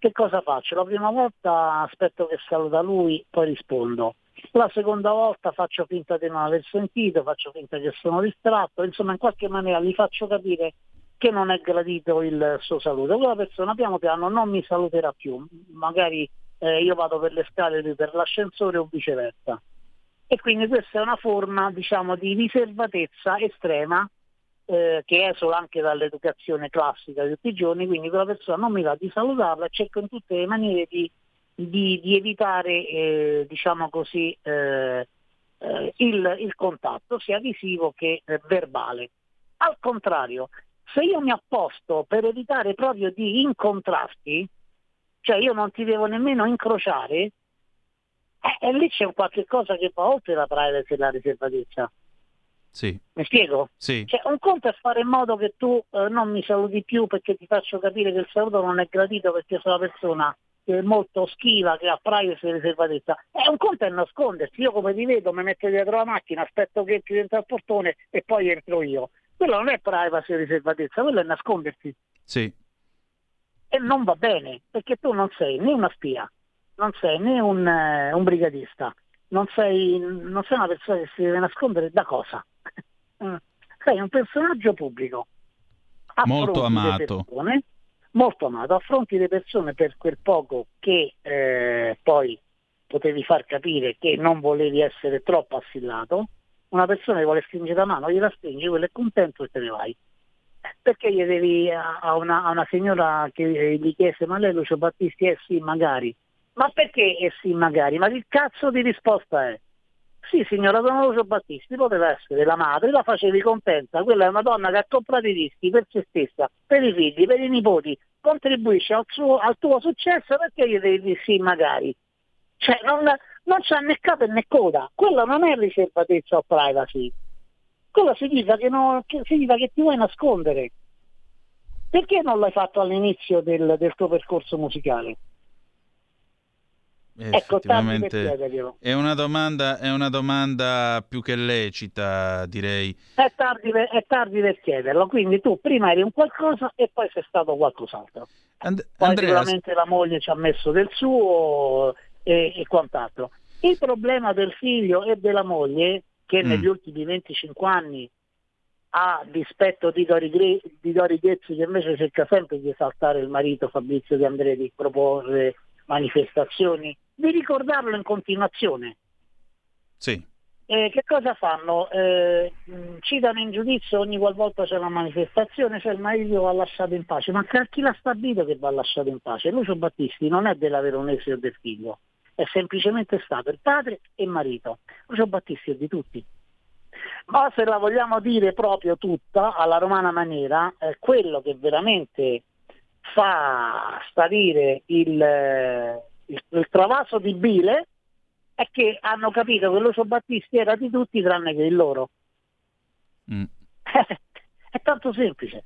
che cosa faccio? La prima volta aspetto che saluta lui, poi rispondo. La seconda volta faccio finta di non aver sentito, faccio finta che sono distratto, insomma in qualche maniera gli faccio capire che non è gradito il suo saluto. Quella persona piano piano non mi saluterà più, magari eh, io vado per le scale lui per l'ascensore o viceversa. E quindi questa è una forma diciamo, di riservatezza estrema eh, che esula anche dall'educazione classica di tutti i giorni, quindi quella persona non mi va di salutarla cerco in tutte le maniere di, di, di evitare eh, diciamo così, eh, eh il, il, contatto sia visivo che eh, verbale. Al contrario, se io mi apposto per evitare proprio di incontrarti, cioè io non ti devo nemmeno incrociare, eh, e lì c'è qualche cosa che va oltre la privacy e la riservatezza. Sì. Mi spiego? Sì. Cioè, un conto è fare in modo che tu eh, non mi saluti più perché ti faccio capire che il saluto non è gradito perché sono una persona che è molto schiva, che ha privacy e riservatezza. E un conto è nascondersi. Io come ti vedo mi metto dietro la macchina, aspetto che entri dentro al portone e poi entro io. Quello non è privacy e riservatezza, quello è nascondersi. Sì. E non va bene, perché tu non sei né una spia, non sei né un, eh, un brigadista, non sei, non sei una persona che si deve nascondere da cosa? Mm. sei un personaggio pubblico. Molto amato. Persone, molto amato, affronti le persone per quel poco che eh, poi potevi far capire che non volevi essere troppo assillato, una persona che vuole stringere la mano, gliela stringi, quello è contento e te ne vai. Perché gli devi a una, a una signora che gli chiese ma lei Lucio Battisti eh sì magari, ma perché eh sì magari? Ma che cazzo di risposta è? Sì signora Don Lucio Battisti poteva essere la madre, la facevi contenta, quella è una donna che ha comprato i dischi per se stessa, per i figli, per i nipoti, contribuisce al, suo, al tuo successo perché gli devi dire sì magari? Cioè non, non c'è né capo né coda, quello non è riservatezza o privacy, quello significa che, non, che, significa che ti vuoi nascondere. Perché non l'hai fatto all'inizio del, del tuo percorso musicale? Ecco, effettivamente è una, domanda, è una domanda più che lecita, direi. È tardi, per, è tardi, per, chiederlo, quindi tu prima eri un qualcosa e poi sei stato qualcos'altro. And- Andrea... sicuramente la moglie ci ha messo del suo e, e, quant'altro. Il problema del figlio e della moglie, che mm. negli ultimi 25 anni a dispetto di Dori, Gre- di Dori Ghezzi che invece cerca sempre di esaltare il marito Fabrizio Di Andrea di proporre manifestazioni, di ricordarlo in continuazione. Sì. Eh, che cosa fanno? Eh, citano in giudizio ogni qualvolta c'è una manifestazione, cioè il marito va lasciato in pace, ma chi l'ha stabilito che va lasciato in pace? Lucio Battisti non è della Veronese o del figlio, è semplicemente stato il padre e il marito. Lucio Battisti è di tutti. Ma se la vogliamo dire proprio tutta alla romana maniera, eh, quello che veramente fa sparire il, il, il travaso di bile è che hanno capito che Lucio Battisti era di tutti tranne che il loro. Mm. è tanto semplice.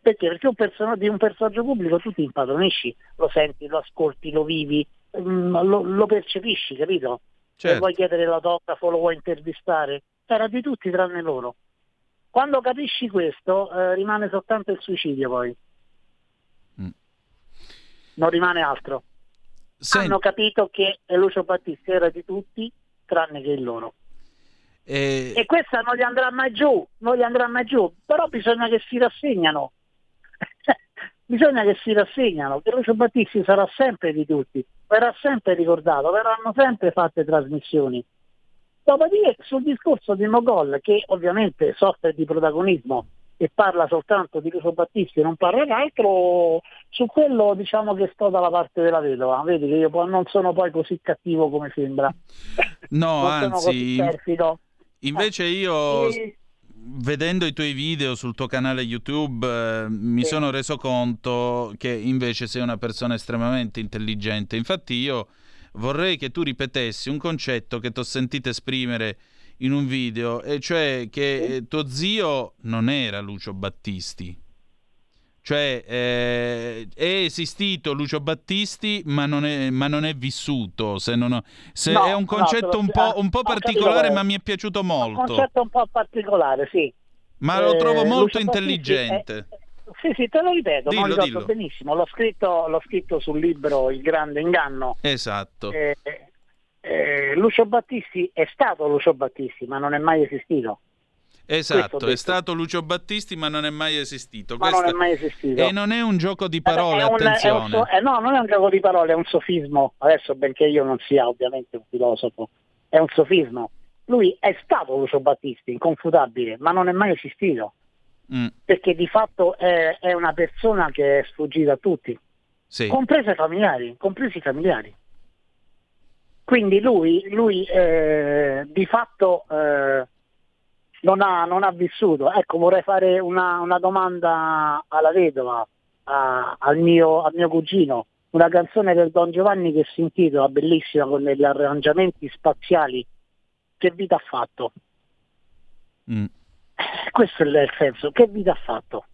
Perché? Perché un person- di un personaggio pubblico tu ti impadronisci, lo senti, lo ascolti, lo vivi, mm, lo, lo, percepisci, capito? Certo. Se vuoi chiedere l'autografo, lo vuoi intervistare, era di tutti tranne loro. Quando capisci questo eh, rimane soltanto il suicidio poi non rimane altro. Sen... Hanno capito che Lucio Battisti era di tutti, tranne che il loro. E... e questa non gli andrà mai giù, non gli andrà mai giù, però bisogna che si rassegnano. bisogna che si rassegnano, che Lucio Battisti sarà sempre di tutti, verrà sempre ricordato, verranno sempre fatte trasmissioni. Dopodiché sul discorso di Mogol, che ovviamente soffre di protagonismo e parla soltanto di Lucio Battisti e non parla d'altro, su quello diciamo che sto dalla parte della vedova, vedi che io non sono poi così cattivo come sembra. No, anzi, invece io... E... Vedendo i tuoi video sul tuo canale YouTube eh, mi sì. sono reso conto che invece sei una persona estremamente intelligente. Infatti io vorrei che tu ripetessi un concetto che ti ho sentito esprimere in un video, e cioè che eh, tuo zio non era Lucio Battisti. Cioè eh, è esistito Lucio Battisti, ma non è, ma non è vissuto. Se non ho, se no, è un concetto no, un, po', un po' particolare, ma mi è piaciuto molto. Un concetto un po' particolare, sì. Ma lo trovo molto intelligente. È, sì, sì, te lo ripeto, dillo, lo ricordo benissimo. L'ho scritto, l'ho scritto, sul libro Il grande inganno. Esatto. Eh, eh, Lucio Battisti è stato Lucio Battisti, ma non è mai esistito. Esatto, è stato Lucio Battisti ma non è mai esistito. Ma Questo... non è mai esistito. E non è un gioco di parole, un, attenzione. Un, eh, no, non è un gioco di parole, è un sofismo. Adesso, benché io non sia ovviamente un filosofo, è un sofismo. Lui è stato Lucio Battisti, inconfutabile, ma non è mai esistito. Mm. Perché di fatto è, è, una persona che è sfuggita a tutti, sì. compresi i familiari, compresi i familiari. Quindi lui, lui eh, di fatto eh, non, ha, non, ha, vissuto. Ecco, vorrei fare una, una domanda alla vedova, a, al, mio, al, mio, cugino. Una canzone del Don Giovanni che si intitola, bellissima, con degli arrangiamenti spaziali. Che vita ha fatto? Mm. Questo è il senso, che vita ha fatto?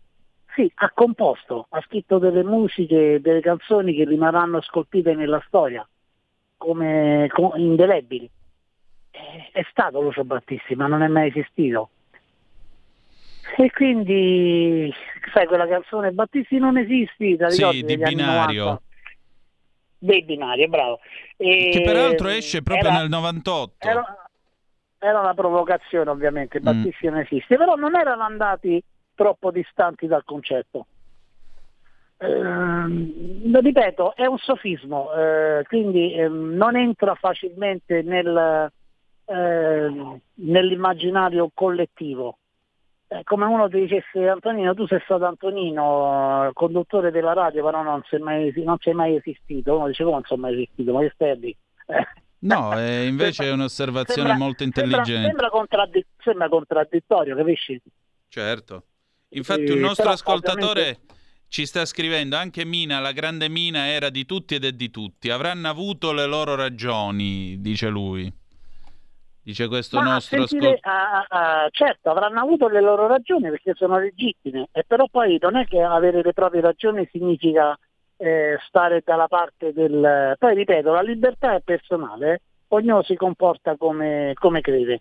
Sì, ha composto, ha scritto delle musiche, delle canzoni che rimarranno scolpite nella storia come, come indelebili. È stato Lucio Battisti, ma non è mai esistito. E quindi, sai, quella canzone Battisti non esiste, da sì, di binario. Dei binari, bravo. E che peraltro esce proprio era, nel 98. Era, era, una provocazione ovviamente. Battisti mm. non esiste, però non erano andati troppo distanti dal concetto. Eh, ripeto, è un sofismo, eh, quindi eh, non entra facilmente nel, ehm, nell'immaginario collettivo. Eh, come uno ti dicesse Antonino, tu sei stato Antonino, conduttore della radio, però non sei mai, non sei mai esistito. Uno dice come non sono mai esistito, ma che stai No, eh, invece è un'osservazione sembra, molto intelligente. Sembra, sembra, contraddi- sembra contraddittorio, capisci? Certo. Infatti un nostro ascoltatore... Ovviamente ci sta scrivendo anche Mina, la grande Mina era di tutti ed è di tutti. Avranno avuto le loro ragioni, dice lui. Dice questo Ma nostro ascoltatore. Uh, certo, avranno avuto le loro ragioni perché sono legittime, e però poi non è che avere le proprie ragioni significa eh, stare dalla parte del... Poi ripeto, la libertà è personale, eh. ognuno si comporta come, come crede.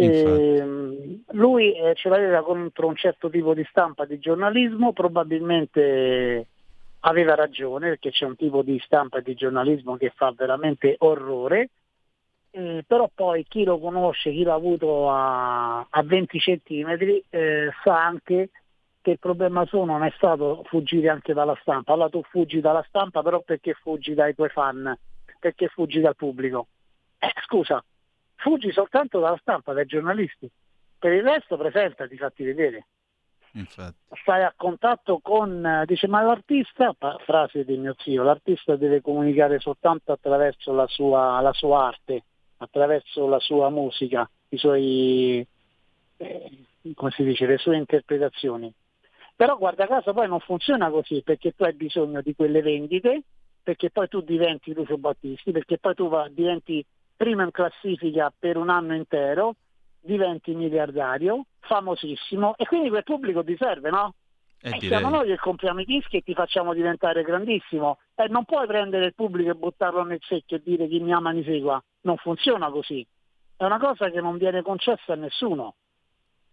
E, ehm, lui eh, ce l'aveva contro un certo tipo di stampa di giornalismo, probabilmente aveva ragione perché c'è un tipo di stampa di giornalismo che fa veramente orrore, eh, però poi chi lo conosce, chi l'ha avuto a, a 20 centimetri, eh, sa anche che il problema suo non è stato fuggire anche dalla stampa. Allora tu fuggi dalla stampa però perché fuggi dai tuoi fan, perché fuggi dal pubblico. Eh, scusa, fuggi soltanto dalla stampa, dai giornalisti. Per il resto presentati, fatti vedere. Infatti. Stai a contatto con, dice ma l'artista, frase di mio zio, l'artista deve comunicare soltanto attraverso la sua, la sua arte, attraverso la sua musica, i suoi, eh, come si dice, le sue interpretazioni. Però guarda caso poi non funziona così perché tu hai bisogno di quelle vendite, perché poi tu diventi Lucio Battisti, perché poi tu va, diventi prima in classifica per un anno intero, diventi miliardario, famosissimo e quindi quel pubblico ti serve, no? Eh, e siamo noi che compriamo i dischi e ti facciamo diventare grandissimo. E non puoi prendere il pubblico e buttarlo nel secchio e dire chi mi ama mi segua. Non funziona così. È una cosa che non viene concessa a nessuno.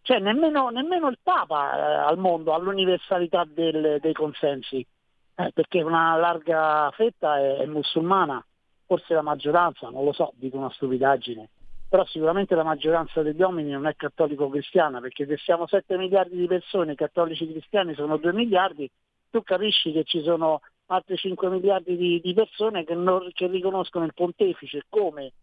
Cioè nemmeno, nemmeno il Papa eh, al mondo ha l'universalità del, dei consensi, eh, perché una larga fetta è, è musulmana forse la maggioranza, non lo so, dico una stupidaggine, però sicuramente la maggioranza degli uomini non è cattolico-cristiana, perché se siamo 7 miliardi di persone, cattolici cristiani sono 2 miliardi, tu capisci che ci sono altri 5 miliardi di, di persone che, non, che riconoscono il pontefice come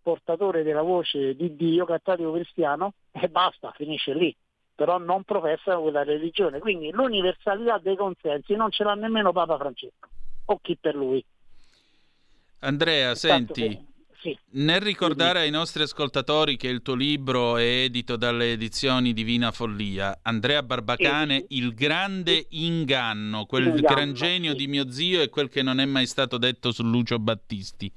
portatore della voce di Dio cattolico-cristiano e basta, finisce lì però non professano quella religione. Quindi l'universalità dei consensi non ce l'ha nemmeno Papa Francesco, o chi per lui. Andrea, senti, sì. nel ricordare ai nostri ascoltatori che il tuo libro è edito dalle edizioni Divina Follia, Andrea Barbacane, sì. Il grande inganno, quel inganno, gran genio sì. di mio zio e quel che non è mai stato detto su Lucio Battisti.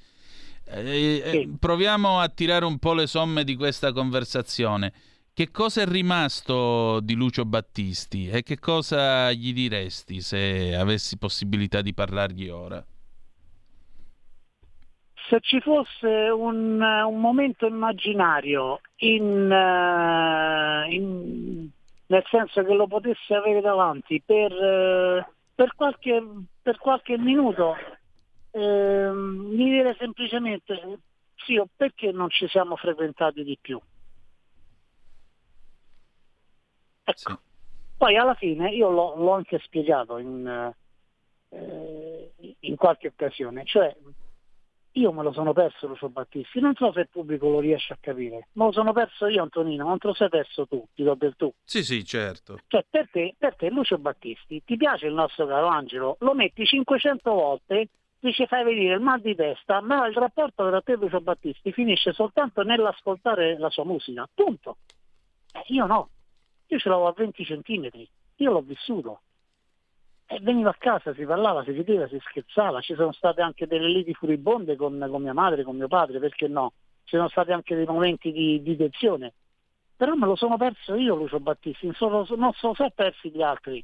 Eh, eh, proviamo a tirare un po' le somme di questa conversazione. Che cosa è rimasto di Lucio Battisti e che cosa gli diresti se avessi possibilità di parlargli ora? Se ci fosse un, un momento immaginario in, uh, in, nel senso che lo potesse avere davanti per, eh, per, qualche, per qualche, minuto, eh, mi dire semplicemente, sì, perché non ci siamo frequentati di più? Ecco. Sì. Poi alla fine io l'ho, l'ho anche spiegato in, eh, in qualche occasione, cioè io me lo sono perso Lucio Battisti, non so se il pubblico lo riesce a capire, ma lo sono perso io Antonino, non te lo sei perso tu, ti do del tu. Sì, sì, certo. Cioè per te, per te Lucio Battisti, ti piace il nostro caro Angelo, lo metti 500 volte, ti ci fai venire il mal di testa, ma il rapporto tra te e Lucio Battisti finisce soltanto nell'ascoltare la sua musica, punto. Eh, io no, io ce l'avevo a 20 centimetri, io l'ho vissuto. E veniva a casa, si parlava, si rideva, si scherzava, ci sono state anche delle liti furibonde con, con mia madre, con mio padre, perché no? Ci sono stati anche dei momenti di, di tensione. Però me lo sono perso io Lucio Battisti, non sono, non sono persi gli altri.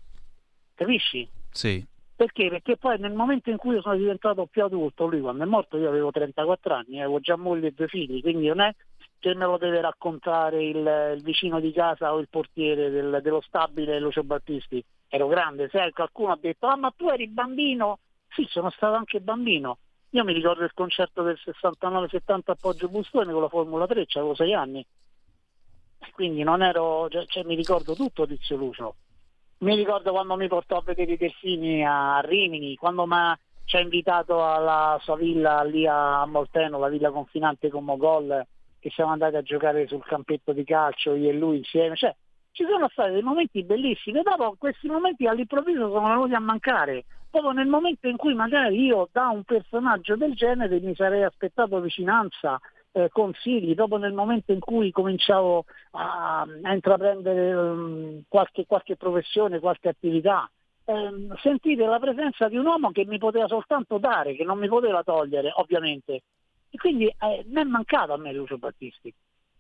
Capisci? Sì. Perché? Perché poi nel momento in cui io sono diventato più adulto, lui quando è morto io avevo 34 anni, avevo già moglie e due figli, quindi non è che me lo deve raccontare il, il vicino di casa o il portiere del, dello stabile Lucio Battisti. Ero grande, se qualcuno ha detto ah ma tu eri bambino, sì sono stato anche bambino. Io mi ricordo il concerto del 69-70 a Poggio Bustone con la Formula 3, avevo sei anni. Quindi non ero, cioè, cioè, mi ricordo tutto Tizio Lucio. Mi ricordo quando mi portò a vedere i delfini a Rimini, quando ci ha invitato alla sua villa lì a Molteno, la villa confinante con Mogol, che siamo andati a giocare sul campetto di calcio io e lui insieme, cioè ci sono stati dei momenti bellissimi dopo questi momenti all'improvviso sono venuti a mancare. Proprio nel momento in cui magari io da un personaggio del genere mi sarei aspettato vicinanza, eh, consigli, proprio nel momento in cui cominciavo a, a intraprendere um, qualche, qualche, professione, qualche attività. Eh, sentire la presenza di un uomo che mi poteva soltanto dare, che non mi poteva togliere, ovviamente. E quindi eh, mi è mancato a me Lucio Battisti,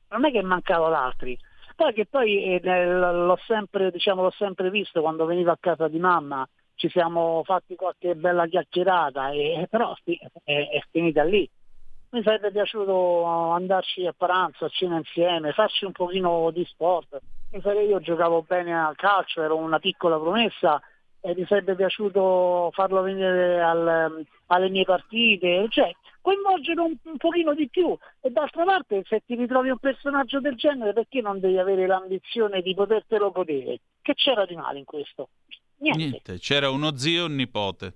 non è che è ad altri. Poi che poi eh, l'ho, sempre, diciamo, l'ho sempre visto quando venivo a casa di mamma, ci siamo fatti qualche bella chiacchierata, e, però sì, è, è finita lì. Mi sarebbe piaciuto andarci a pranzo, a cena insieme, farci un pochino di sport. Io giocavo bene a calcio, ero una piccola promessa e mi sarebbe piaciuto farlo venire al, alle mie partite, cioè coinvolgere un, un pochino di più e d'altra parte se ti ritrovi un personaggio del genere perché non devi avere l'ambizione di potertelo godere? Che c'era di male in questo? Niente. Niente. C'era uno zio e un nipote.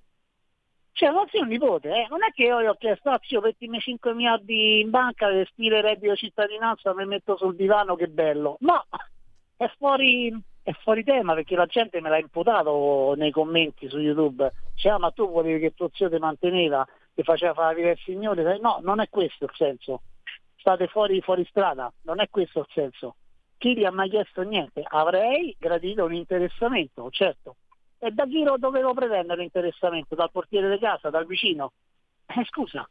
C'era uno zio e un nipote, eh? non è che io gli ho chiesto, ah zio, mettimi 5 miliardi in banca, stile reddito cittadinanza, mi metto sul divano, che bello. No, è fuori, è fuori tema perché la gente me l'ha imputato nei commenti su YouTube. Cioè, ah, ma tu volevi che tuo zio ti manteneva che faceva fare vita del Signore, no, non è questo il senso. State fuori, fuori strada, non è questo il senso. Chi gli ha mai chiesto niente? Avrei gradito un interessamento, certo. E da chi lo dovevo pretendere l'interessamento? Dal portiere di casa, dal vicino? Eh, scusa,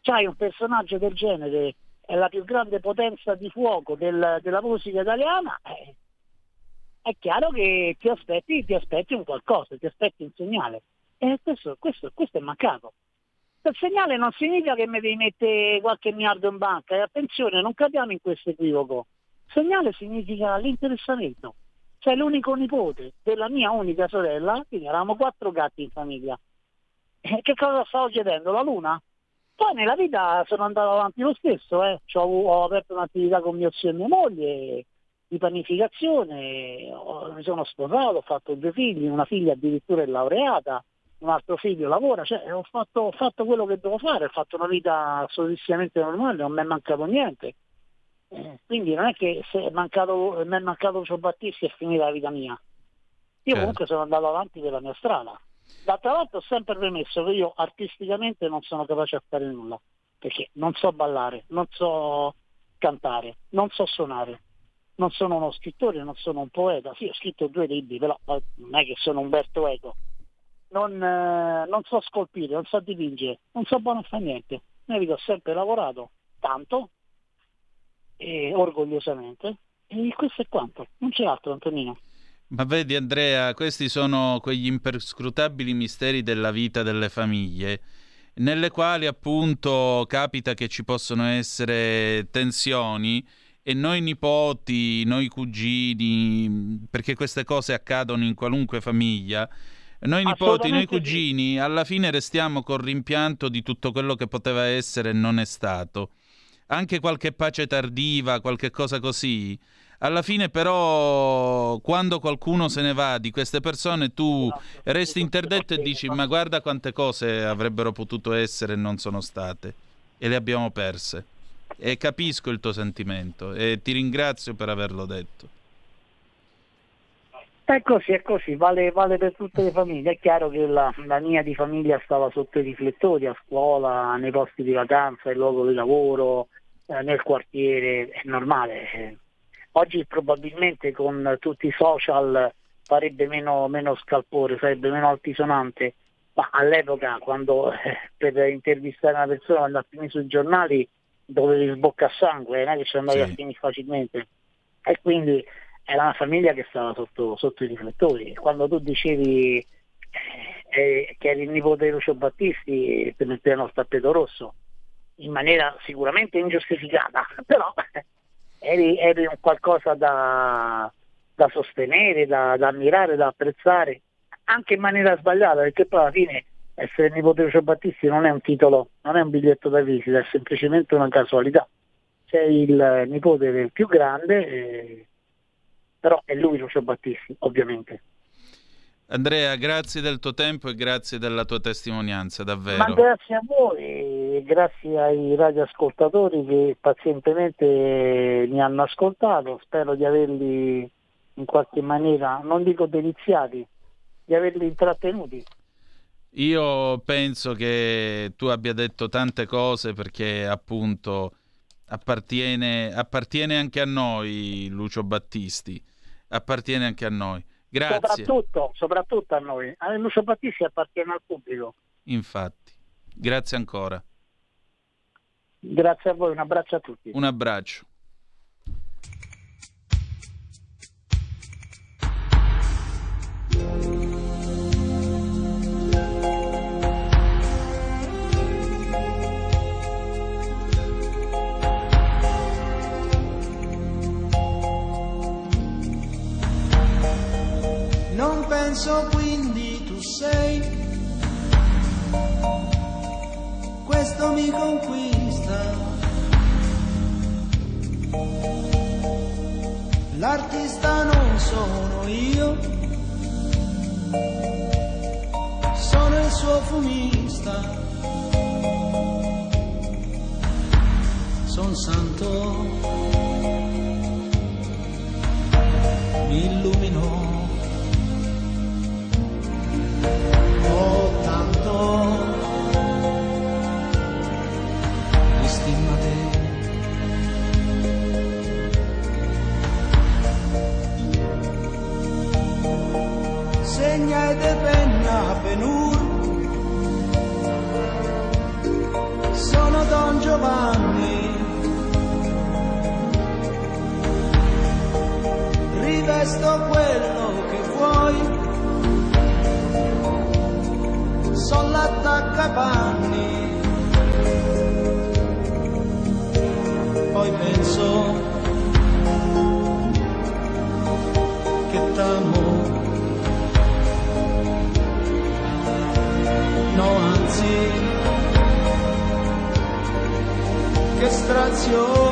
c'hai un personaggio del genere, è la più grande potenza di fuoco del, della musica italiana, eh, è chiaro che ti aspetti, ti aspetti un qualcosa, ti aspetti un segnale. E questo, questo, questo è mancato. Il segnale non significa che mi devi mettere qualche miliardo in banca, e attenzione, non cadiamo in questo equivoco. Segnale significa l'interessamento. Sei l'unico nipote della mia unica sorella, quindi eravamo quattro gatti in famiglia. E che cosa stavo chiedendo? La luna? Poi nella vita sono andato avanti lo stesso, eh. ho, aperto un'attività con mio zio e mia moglie di panificazione, mi sono sposato, ho fatto due figli, una figlia addirittura è laureata, un altro figlio lavora, cioè ho fatto, ho fatto quello che devo fare, ho fatto una vita assolutissimamente normale, non mi è mancato niente. Eh, quindi non è che se è mancato, mi è mancato Lucio Battisti è finita la vita mia. Io certo. comunque sono andato avanti per la mia strada. D'altra parte ho sempre premesso che io artisticamente non sono capace a fare nulla, perché non so ballare, non so cantare, non so suonare, non sono uno scrittore, non sono un poeta. Sì, ho scritto due libri, però non è che sono Umberto Eco non, eh, non, so scolpire, non so dipingere, non so buono a fare niente. Vita ho sempre lavorato tanto e orgogliosamente e questo è quanto, non c'è altro Antonino. Ma vedi Andrea, questi sono quegli imperscrutabili misteri della vita delle famiglie, nelle quali appunto capita che ci possono essere tensioni e noi nipoti, noi cugini, perché queste cose accadono in qualunque famiglia, noi nipoti, noi cugini, alla fine restiamo col rimpianto di tutto quello che poteva essere e non è stato. Anche qualche pace tardiva, qualche cosa così. Alla fine però quando qualcuno se ne va di queste persone tu resti interdetto e dici ma guarda quante cose avrebbero potuto essere e non sono state e le abbiamo perse. E capisco il tuo sentimento e ti ringrazio per averlo detto. È così, è così, vale, vale, per tutte le famiglie. È chiaro che la, la, mia di famiglia stava sotto i riflettori, a scuola, nei posti di vacanza, il luogo di lavoro, eh, nel quartiere, è normale. Oggi probabilmente con tutti i social farebbe meno, meno scalpore, sarebbe meno altisonante, ma all'epoca quando eh, per intervistare una persona andavi sui giornali dovevi sbocca sangue, non è che ci andavi sì. a finire facilmente. E quindi era una famiglia che stava sotto, sotto i riflettori. Quando tu dicevi eh, eh che eri il nipote di Lucio Battisti, ti mettevano il tappeto rosso, in maniera sicuramente ingiustificata, però eri, eri un qualcosa da, da sostenere, da, da, ammirare, da apprezzare, anche in maniera sbagliata, perché poi alla fine essere nipote di Lucio Battisti non è un titolo, non è un biglietto da visita, è semplicemente una casualità. Sei il nipote del più grande. Eh, però è lui Lucio Battisti, ovviamente. Andrea, grazie del tuo tempo e grazie della tua testimonianza, davvero. Ma grazie a voi e grazie ai radioascoltatori che pazientemente mi hanno ascoltato. Spero di averli in qualche maniera, non dico deliziati, di averli intrattenuti. Io penso che tu abbia detto tante cose perché appunto appartiene, appartiene anche a noi Lucio Battisti appartiene anche a noi. Grazie. Soprattutto, soprattutto a noi. A Lucio Battisti appartiene al pubblico. Infatti. Grazie ancora. Grazie a voi, un abbraccio a tutti. Un abbraccio. Penso quindi tu sei. Questo mi conquista. L'artista non sono io, sono il suo fumista. Son santo, mi illuminò. Oh, tanto. Mi stima te. Segna e de penna penur. Sono Giovanni. Rivesto quello che vuoi son l'attaccapanni. Poi penso che t'amo. No, anzi, che strazio.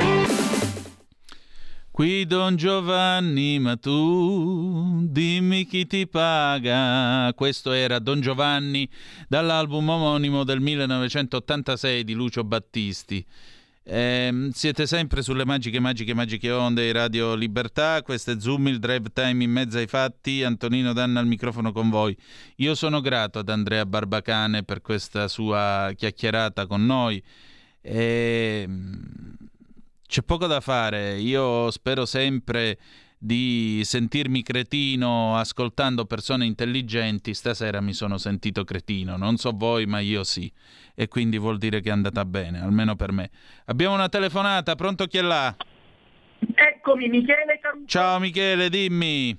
Qui Don Giovanni, ma tu dimmi chi ti paga. Questo era Don Giovanni dall'album omonimo del 1986 di Lucio Battisti. Eh, siete sempre sulle magiche, magiche, magiche onde di Radio Libertà. Questo è Zoom, il drive time in mezzo ai fatti. Antonino Danna al microfono con voi. Io sono grato ad Andrea Barbacane per questa sua chiacchierata con noi. Eh, c'è poco da fare, io spero sempre di sentirmi cretino ascoltando persone intelligenti, stasera mi sono sentito cretino, non so voi ma io sì, e quindi vuol dire che è andata bene, almeno per me. Abbiamo una telefonata, pronto chi è là? Eccomi Michele Caruso. Ciao Michele, dimmi.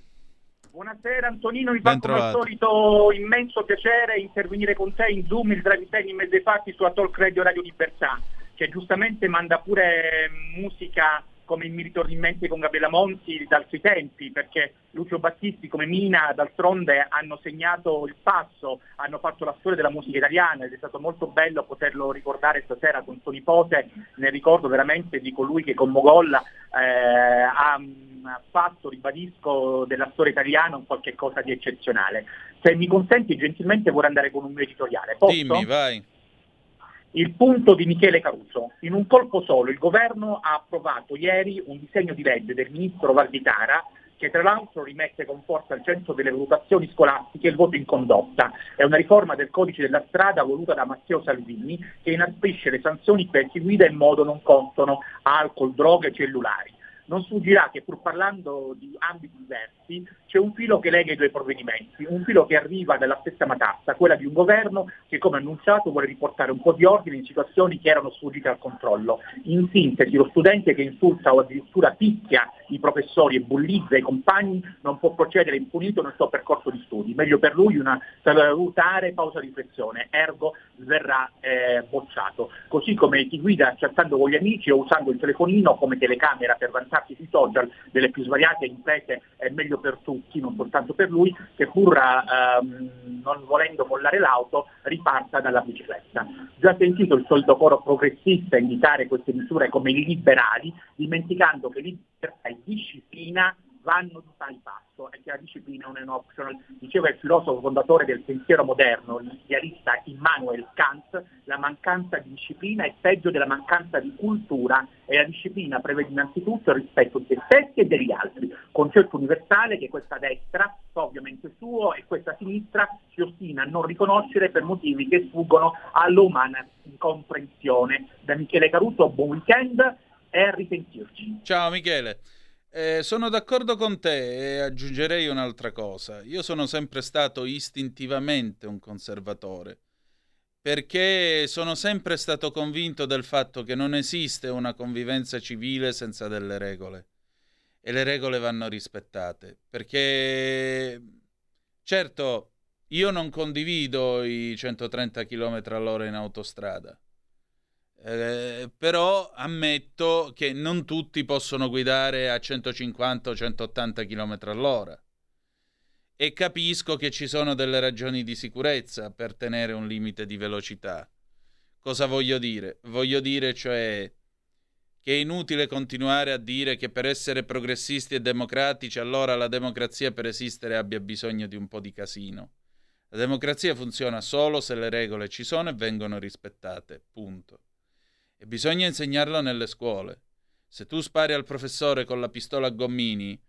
Buonasera Antonino, mi fa come al solito immenso piacere intervenire con te in Zoom, il drive time in mezzo ai fatti su Talk Radio Radio Libertà che giustamente manda pure musica come mi ritorno in mente con Gabriela Monti dal suoi tempi, perché Lucio Battisti come Mina d'altronde hanno segnato il passo, hanno fatto la storia della musica italiana ed è stato molto bello poterlo ricordare stasera con suo nipote nel ricordo veramente di colui che con Mogol eh, ha fatto, ribadisco, della storia italiana un qualche cosa di eccezionale. Se mi consenti gentilmente vorrei andare con un mio editoriale. Posso? Dimmi, vai. Il punto di Michele Caruso. In un colpo solo il governo ha approvato ieri un disegno di legge del ministro Valditara che tra l'altro rimette con forza al centro delle valutazioni scolastiche il voto in condotta. È una riforma del codice della strada voluta da Matteo Salvini che inasprisce le sanzioni per chi guida in modo non consono alcol, droghe e cellulari non sfuggirà che pur parlando di ambiti diversi c'è un filo che lega i due provvedimenti, un filo che arriva dalla stessa matassa, quella di un governo che come annunciato vuole riportare un po' di ordine in situazioni che erano sfuggite al controllo. In sintesi lo studente che insulta o addirittura picchia i professori e bullizza i compagni non può procedere impunito nel suo percorso di studi, meglio per lui una salutare pausa di riflessione, ergo verrà eh, bocciato. Così come chi guida chattando con gli amici o usando il telefonino come telecamera per vantarsi sui social delle più svariate imprese è meglio per tutti, non soltanto per lui, che pur ehm, non volendo mollare l'auto riparta dalla bicicletta. Già sentito il solito coro progressista indicare queste misure come liberali, dimenticando che libertà e disciplina vanno di pari passo e che la disciplina non è un optional. Diceva il filosofo fondatore del pensiero moderno, l'idealista Immanuel Kant, la mancanza di disciplina è peggio della mancanza di cultura e la disciplina prevede innanzitutto il rispetto di se stessi e degli altri, concetto universale che questa destra, ovviamente suo, e questa sinistra si ostina a non riconoscere per motivi che sfuggono all'umana comprensione. Da Michele Caruso, buon weekend e a risentirci. Ciao Michele. Eh, sono d'accordo con te e aggiungerei un'altra cosa. Io sono sempre stato istintivamente un conservatore, perché sono sempre stato convinto del fatto che non esiste una convivenza civile senza delle regole e le regole vanno rispettate, perché certo io non condivido i 130 km all'ora in autostrada eh, però ammetto che non tutti possono guidare a 150 o 180 km all'ora e capisco che ci sono delle ragioni di sicurezza per tenere un limite di velocità. Cosa voglio dire? Voglio dire cioè che è inutile continuare a dire che per essere progressisti e democratici allora la democrazia per esistere abbia bisogno di un po' di casino. La democrazia funziona solo se le regole ci sono e vengono rispettate. Punto. E bisogna insegnarlo nelle scuole. Se tu spari al professore con la pistola a gommini,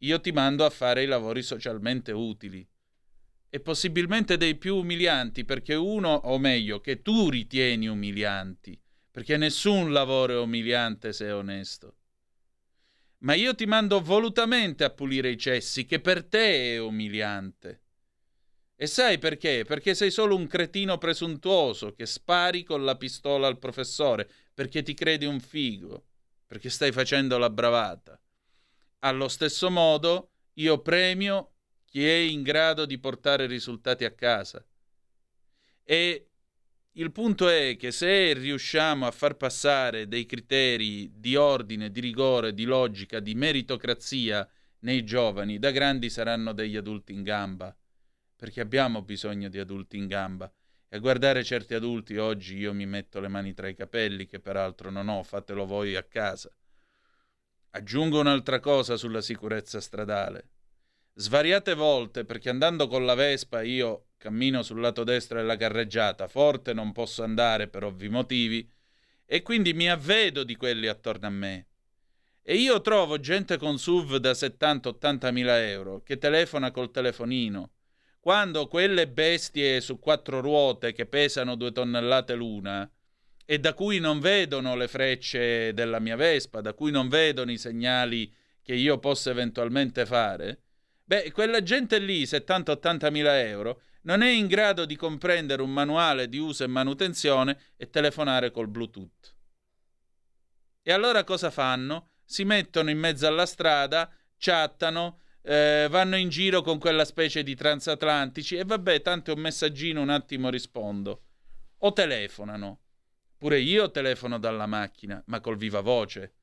io ti mando a fare i lavori socialmente utili. E possibilmente dei più umilianti, perché uno, o meglio, che tu ritieni umilianti, perché nessun lavoro è umiliante se è onesto. Ma io ti mando volutamente a pulire i cessi, che per te è umiliante. E sai perché? Perché sei solo un cretino presuntuoso che spari con la pistola al professore, perché ti credi un figo, perché stai facendo la bravata. Allo stesso modo, io premio chi è in grado di portare risultati a casa. E il punto è che se riusciamo a far passare dei criteri di ordine, di rigore, di logica, di meritocrazia nei giovani, da grandi saranno degli adulti in gamba, perché abbiamo bisogno di adulti in gamba. E guardare certi adulti oggi io mi metto le mani tra i capelli, che peraltro non ho, fatelo voi a casa. Aggiungo un'altra cosa sulla sicurezza stradale. Svariate volte, perché andando con la Vespa io cammino sul lato destro della carreggiata, forte non posso andare per ovvi motivi, e quindi mi avvedo di quelli attorno a me. E io trovo gente con SUV da 70-80 mila euro che telefona col telefonino, quando quelle bestie su quattro ruote che pesano due tonnellate l'una e da cui non vedono le frecce della mia Vespa, da cui non vedono i segnali che io possa eventualmente fare, beh, quella gente lì, 70-80 mila euro, non è in grado di comprendere un manuale di uso e manutenzione e telefonare col Bluetooth. E allora cosa fanno? Si mettono in mezzo alla strada, chattano, eh, vanno in giro con quella specie di transatlantici e vabbè, tanto un messaggino, un attimo rispondo. O telefonano. Pure io telefono dalla macchina, ma col viva voce.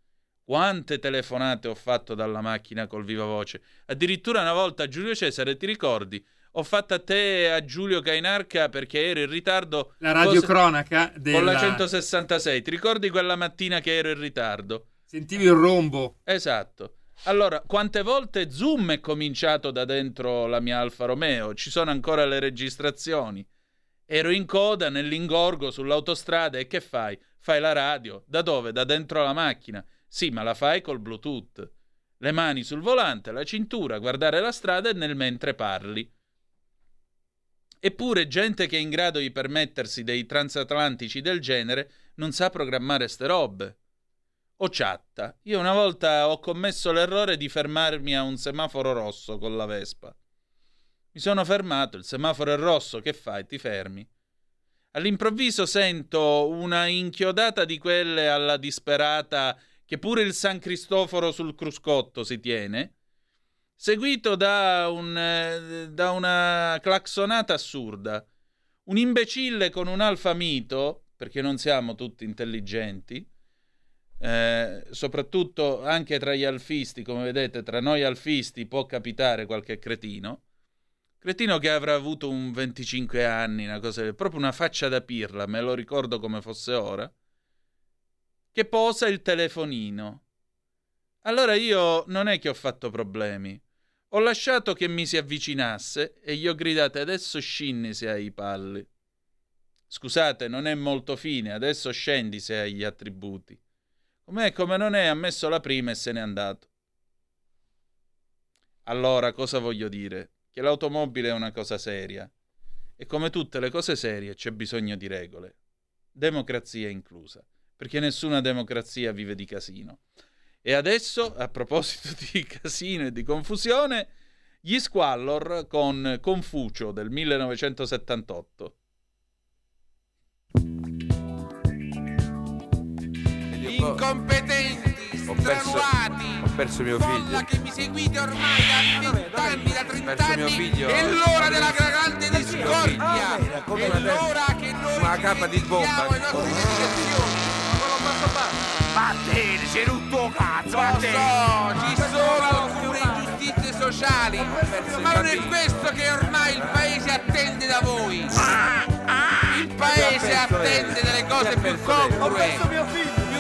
Quante telefonate ho fatto dalla macchina col viva voce? Addirittura una volta, Giulio Cesare, ti ricordi? ho fatto a te e a Giulio Cainarca perché ero in ritardo. La radiocronaca della... con la 166. Ti ricordi quella mattina che ero in ritardo? Sentivi il rombo. Esatto. Allora, quante volte Zoom è cominciato da dentro la mia Alfa Romeo? Ci sono ancora le registrazioni. Ero in coda nell'ingorgo sull'autostrada e che fai? Fai la radio. Da dove? Da dentro la macchina. Sì, ma la fai col Bluetooth. Le mani sul volante, la cintura, guardare la strada e nel mentre parli. Eppure gente che è in grado di permettersi dei transatlantici del genere non sa programmare ste robe. O chatta. Io una volta ho commesso l'errore di fermarmi a un semaforo rosso con la Vespa. Mi sono fermato, il semaforo è rosso, che fai? Ti fermi. All'improvviso sento una inchiodata di quelle alla disperata che pure il San Cristoforo sul cruscotto si tiene seguito da, un, eh, da una claxonata assurda. Un imbecille con un alfa mito, perché non siamo tutti intelligenti, eh, soprattutto anche tra gli alfisti, come vedete, tra noi alfisti può capitare qualche cretino. Cretino che avrà avuto un 25 anni, una cosa, proprio una faccia da pirla, me lo ricordo come fosse ora, che posa il telefonino. Allora io non è che ho fatto problemi. Ho lasciato che mi si avvicinasse e gli ho gridato adesso scinni se hai i palli. Scusate, non è molto fine, adesso scendi se hai gli attributi. Com'è come non è, ha messo la prima e se n'è andato. Allora, cosa voglio dire? Che l'automobile è una cosa seria. E come tutte le cose serie c'è bisogno di regole. Democrazia inclusa. Perché nessuna democrazia vive di casino. E adesso, a proposito di casino e di confusione, gli Squallor con Confucio del 1978. Incompetenti, ho perso, ho perso mio figlio. che mi seguite ormai da 20 anni, da 30 anni. Figlio, è l'ora della grande discordia. È l'ora che noi una capa di bomba. le nostre dedicazioni. Vattene, c'è un tuo cazzo, vattene. So, ci sono alcune ingiustizie sociali, ma non è questo che ormai il paese attende da voi. Il paese attende delle cose più congrue,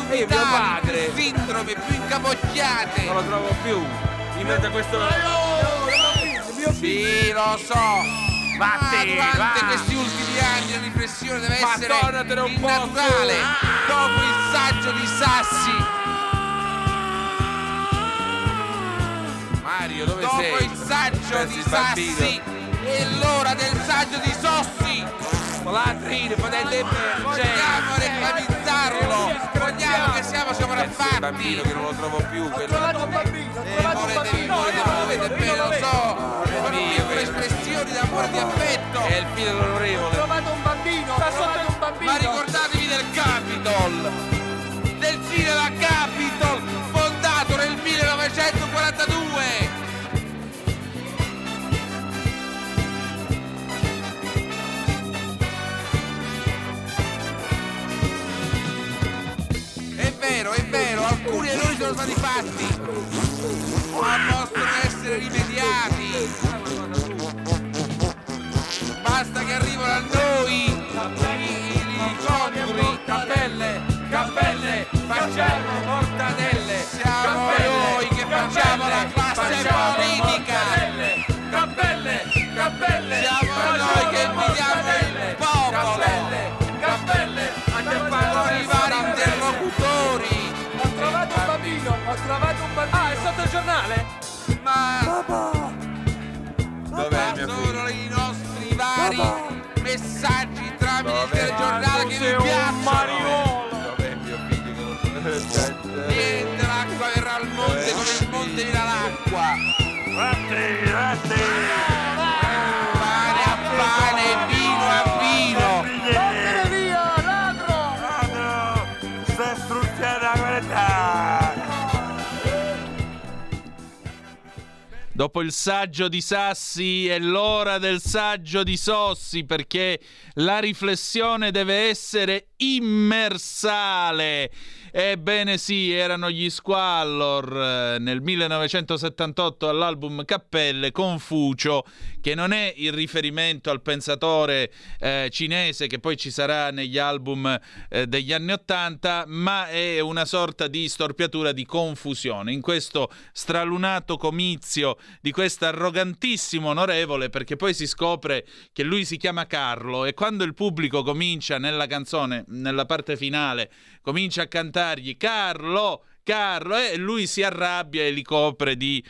più vitali, più sindrome, più incapocchiate. Non lo trovo più. Mi mette questo... Sì, lo so. Vattene, ma durante va. questi ultimi anni la riflessione deve ma essere un naturale. Dopo il saggio di Sassi. Mario, dove Dopo sei? Dopo il saggio di Sassi è l'ora del saggio di Sossi. Latrine, fratelli, vogliamo farlo. Vogliamo che siamo sovraffatti. Un bambino che non lo trovo più. Ho trovato un bambino, ho eh, trovato un bambino. Volete, volete, volete, lo so. Sono espressioni d'amore di affetto. È il figlio dell'onorevole. Ho trovato un bambino, ho trovato un bambino. Ma ricordatevi del Capitol. Vero, è vero, alcuni errori sono stati fatti, ma possono essere rimediati. Basta che arrivano a noi i, i conigli, cappelle, cappelle, facciamo mortadelle. Messaggi tramite il Dov'è? telegiornale che vi piacciono. mariolo. Dov'è mio figlio che non... Niente, l'acqua verrà al monte come il monte viene l'acqua. Pane Dopo il saggio di Sassi è l'ora del saggio di Sossi perché la riflessione deve essere immersale. Ebbene sì, erano gli Squallor eh, nel 1978 all'album Cappelle Confucio, che non è il riferimento al pensatore eh, cinese che poi ci sarà negli album eh, degli anni Ottanta, ma è una sorta di storpiatura di confusione. In questo stralunato comizio di questo arrogantissimo onorevole, perché poi si scopre che lui si chiama Carlo e quando il pubblico comincia nella canzone, nella parte finale, comincia a cantargli Carlo, Carlo, e lui si arrabbia e li copre di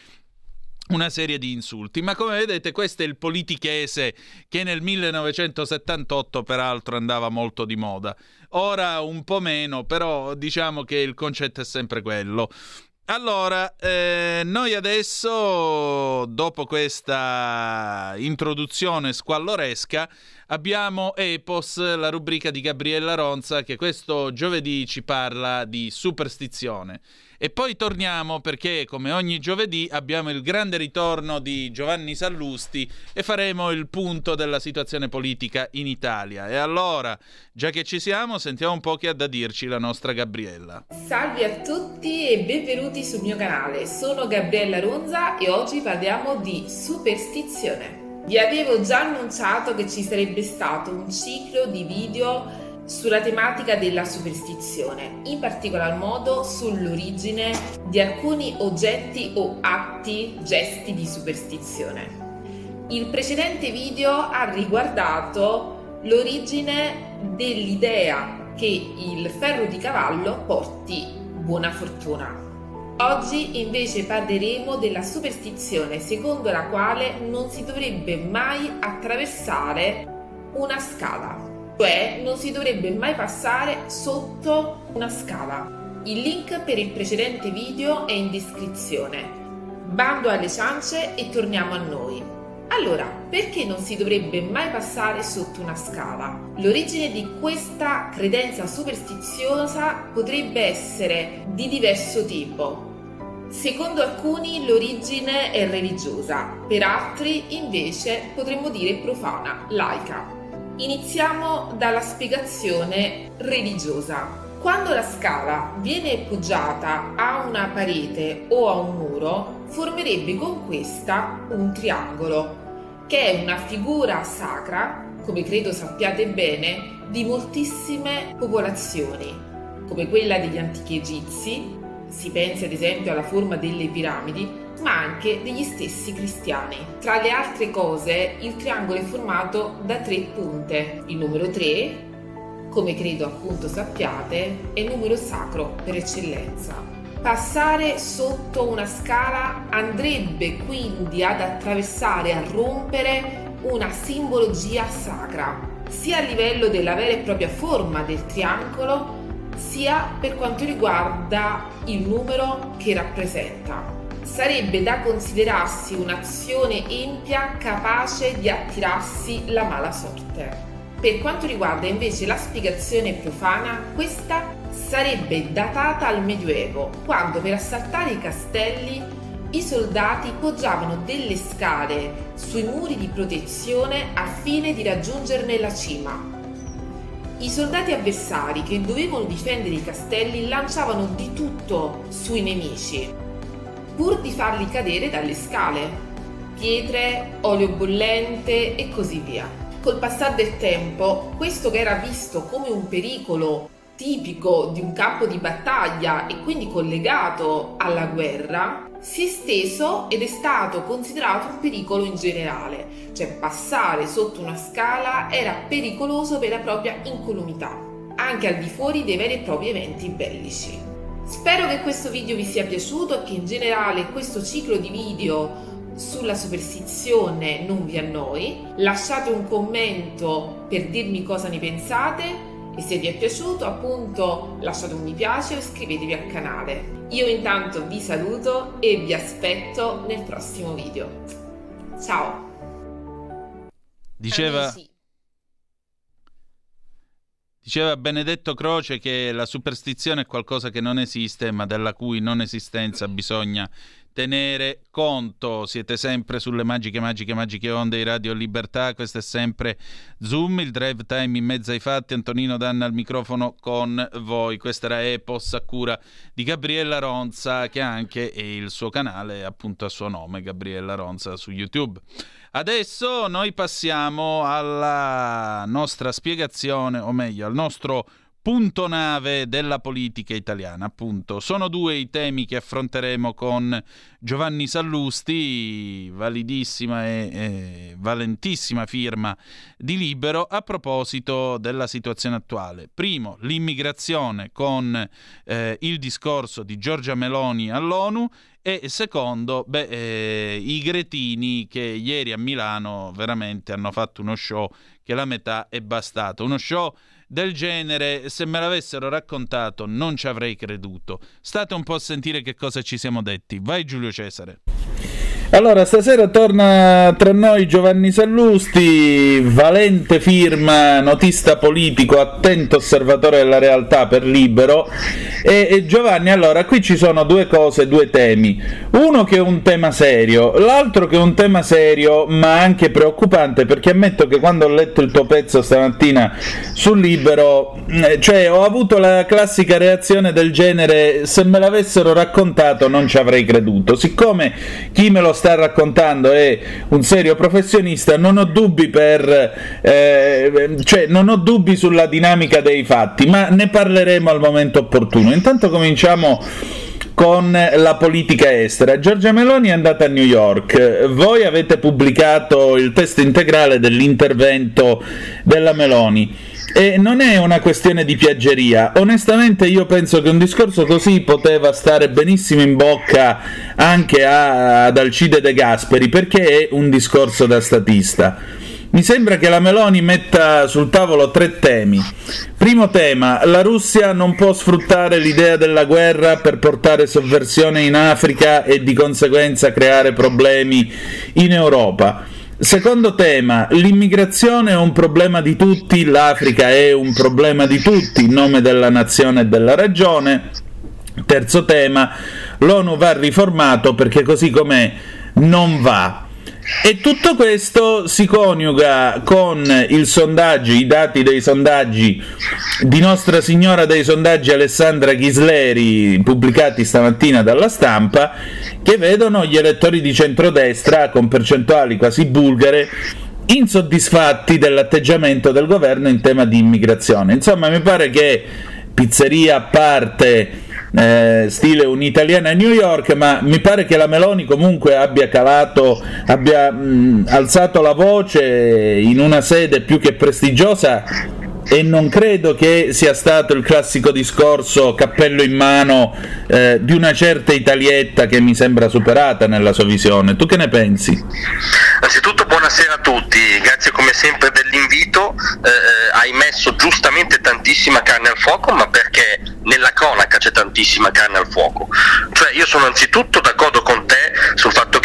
una serie di insulti. Ma come vedete, questo è il politichese che nel 1978 peraltro andava molto di moda. Ora un po' meno, però diciamo che il concetto è sempre quello. Allora, eh, noi adesso, dopo questa introduzione squalloresca, abbiamo Epos, la rubrica di Gabriella Ronza, che questo giovedì ci parla di superstizione. E poi torniamo perché, come ogni giovedì, abbiamo il grande ritorno di Giovanni Sallusti e faremo il punto della situazione politica in Italia. E allora, già che ci siamo, sentiamo un po' che ha da dirci la nostra Gabriella. Salve a tutti e benvenuti sul mio canale, sono Gabriella Ronza e oggi parliamo di superstizione. Vi avevo già annunciato che ci sarebbe stato un ciclo di video sulla tematica della superstizione, in particolar modo sull'origine di alcuni oggetti o atti, gesti di superstizione. Il precedente video ha riguardato l'origine dell'idea che il ferro di cavallo porti buona fortuna. Oggi invece parleremo della superstizione secondo la quale non si dovrebbe mai attraversare una scala, cioè non si dovrebbe mai passare sotto una scala. Il link per il precedente video è in descrizione. Bando alle ciance e torniamo a noi. Allora, perché non si dovrebbe mai passare sotto una scala? L'origine di questa credenza superstiziosa potrebbe essere di diverso tipo. Secondo alcuni l'origine è religiosa, per altri invece potremmo dire profana, laica. Iniziamo dalla spiegazione religiosa. Quando la scala viene poggiata a una parete o a un muro, formerebbe con questa un triangolo, che è una figura sacra, come credo sappiate bene, di moltissime popolazioni, come quella degli antichi egizi, si pensi ad esempio alla forma delle piramidi, ma anche degli stessi cristiani. Tra le altre cose, il triangolo è formato da tre punte. Il numero 3, come credo appunto sappiate, è il numero sacro per eccellenza. Passare sotto una scala andrebbe quindi ad attraversare, a rompere una simbologia sacra, sia a livello della vera e propria forma del triangolo, sia per quanto riguarda il numero che rappresenta. Sarebbe da considerarsi un'azione empia capace di attirarsi la mala sorte. Per quanto riguarda invece la spiegazione profana, questa sarebbe datata al Medioevo, quando per assaltare i castelli i soldati poggiavano delle scale sui muri di protezione a fine di raggiungerne la cima. I soldati avversari che dovevano difendere i castelli lanciavano di tutto sui nemici, pur di farli cadere dalle scale, pietre, olio bollente e così via. Col passare del tempo, questo che era visto come un pericolo tipico di un campo di battaglia e quindi collegato alla guerra, si è esteso ed è stato considerato un pericolo in generale, cioè passare sotto una scala era pericoloso per la propria incolumità, anche al di fuori dei veri e propri eventi bellici. Spero che questo video vi sia piaciuto e che in generale questo ciclo di video sulla superstizione non vi annoi. Lasciate un commento per dirmi cosa ne pensate e se vi è piaciuto appunto lasciate un mi piace o iscrivetevi al canale. Io intanto vi saluto e vi aspetto nel prossimo video. Ciao! Diceva, diceva Benedetto Croce che la superstizione è qualcosa che non esiste ma della cui non esistenza bisogna tenere conto. Siete sempre sulle magiche, magiche, magiche onde di Radio Libertà. Questo è sempre Zoom, il drive time in mezzo ai fatti. Antonino Danna al microfono con voi. Questa era Epos a cura di Gabriella Ronza, che ha anche il suo canale, appunto a suo nome, Gabriella Ronza, su YouTube. Adesso noi passiamo alla nostra spiegazione, o meglio, al nostro punto nave della politica italiana, appunto. Sono due i temi che affronteremo con Giovanni Sallusti, validissima e, e valentissima firma di Libero, a proposito della situazione attuale. Primo, l'immigrazione con eh, il discorso di Giorgia Meloni all'ONU e secondo, beh, eh, i Gretini che ieri a Milano veramente hanno fatto uno show che la metà è bastato. Uno show del genere, se me l'avessero raccontato, non ci avrei creduto. State un po' a sentire che cosa ci siamo detti. Vai Giulio Cesare. Allora, stasera torna tra noi Giovanni Sallusti, valente firma, notista politico, attento osservatore della realtà per libero. E, e, Giovanni, allora, qui ci sono due cose, due temi. Uno che è un tema serio, l'altro che è un tema serio ma anche preoccupante perché ammetto che quando ho letto il tuo pezzo stamattina sul libero, eh, cioè ho avuto la classica reazione del genere se me l'avessero raccontato non ci avrei creduto. Siccome chi me lo sta raccontando è un serio professionista, non ho dubbi per eh, cioè non ho dubbi sulla dinamica dei fatti, ma ne parleremo al momento opportuno. Intanto cominciamo con la politica estera. Giorgia Meloni è andata a New York. Voi avete pubblicato il testo integrale dell'intervento della Meloni. E non è una questione di piaggeria. Onestamente io penso che un discorso così poteva stare benissimo in bocca anche a, ad Alcide De Gasperi, perché è un discorso da statista. Mi sembra che la Meloni metta sul tavolo tre temi. Primo tema, la Russia non può sfruttare l'idea della guerra per portare sovversione in Africa e di conseguenza creare problemi in Europa. Secondo tema, l'immigrazione è un problema di tutti, l'Africa è un problema di tutti in nome della nazione e della ragione. Terzo tema, l'ONU va riformato perché così com'è non va. E tutto questo si coniuga con il sondaggio, i dati dei sondaggi di Nostra Signora dei sondaggi Alessandra Ghisleri, pubblicati stamattina dalla stampa, che vedono gli elettori di centrodestra con percentuali quasi bulgare insoddisfatti dell'atteggiamento del governo in tema di immigrazione. Insomma, mi pare che pizzeria a parte eh, stile un'italiana a New York, ma mi pare che la Meloni comunque abbia calato, abbia mh, alzato la voce in una sede più che prestigiosa e non credo che sia stato il classico discorso cappello in mano eh, di una certa Italietta che mi sembra superata nella sua visione. Tu che ne pensi? Anzitutto buonasera a tutti, grazie come sempre dell'invito. Eh, hai messo giustamente tantissima carne al fuoco, ma perché nella cronaca c'è tantissima carne al fuoco. Cioè io sono anzitutto d'accordo con te sul fatto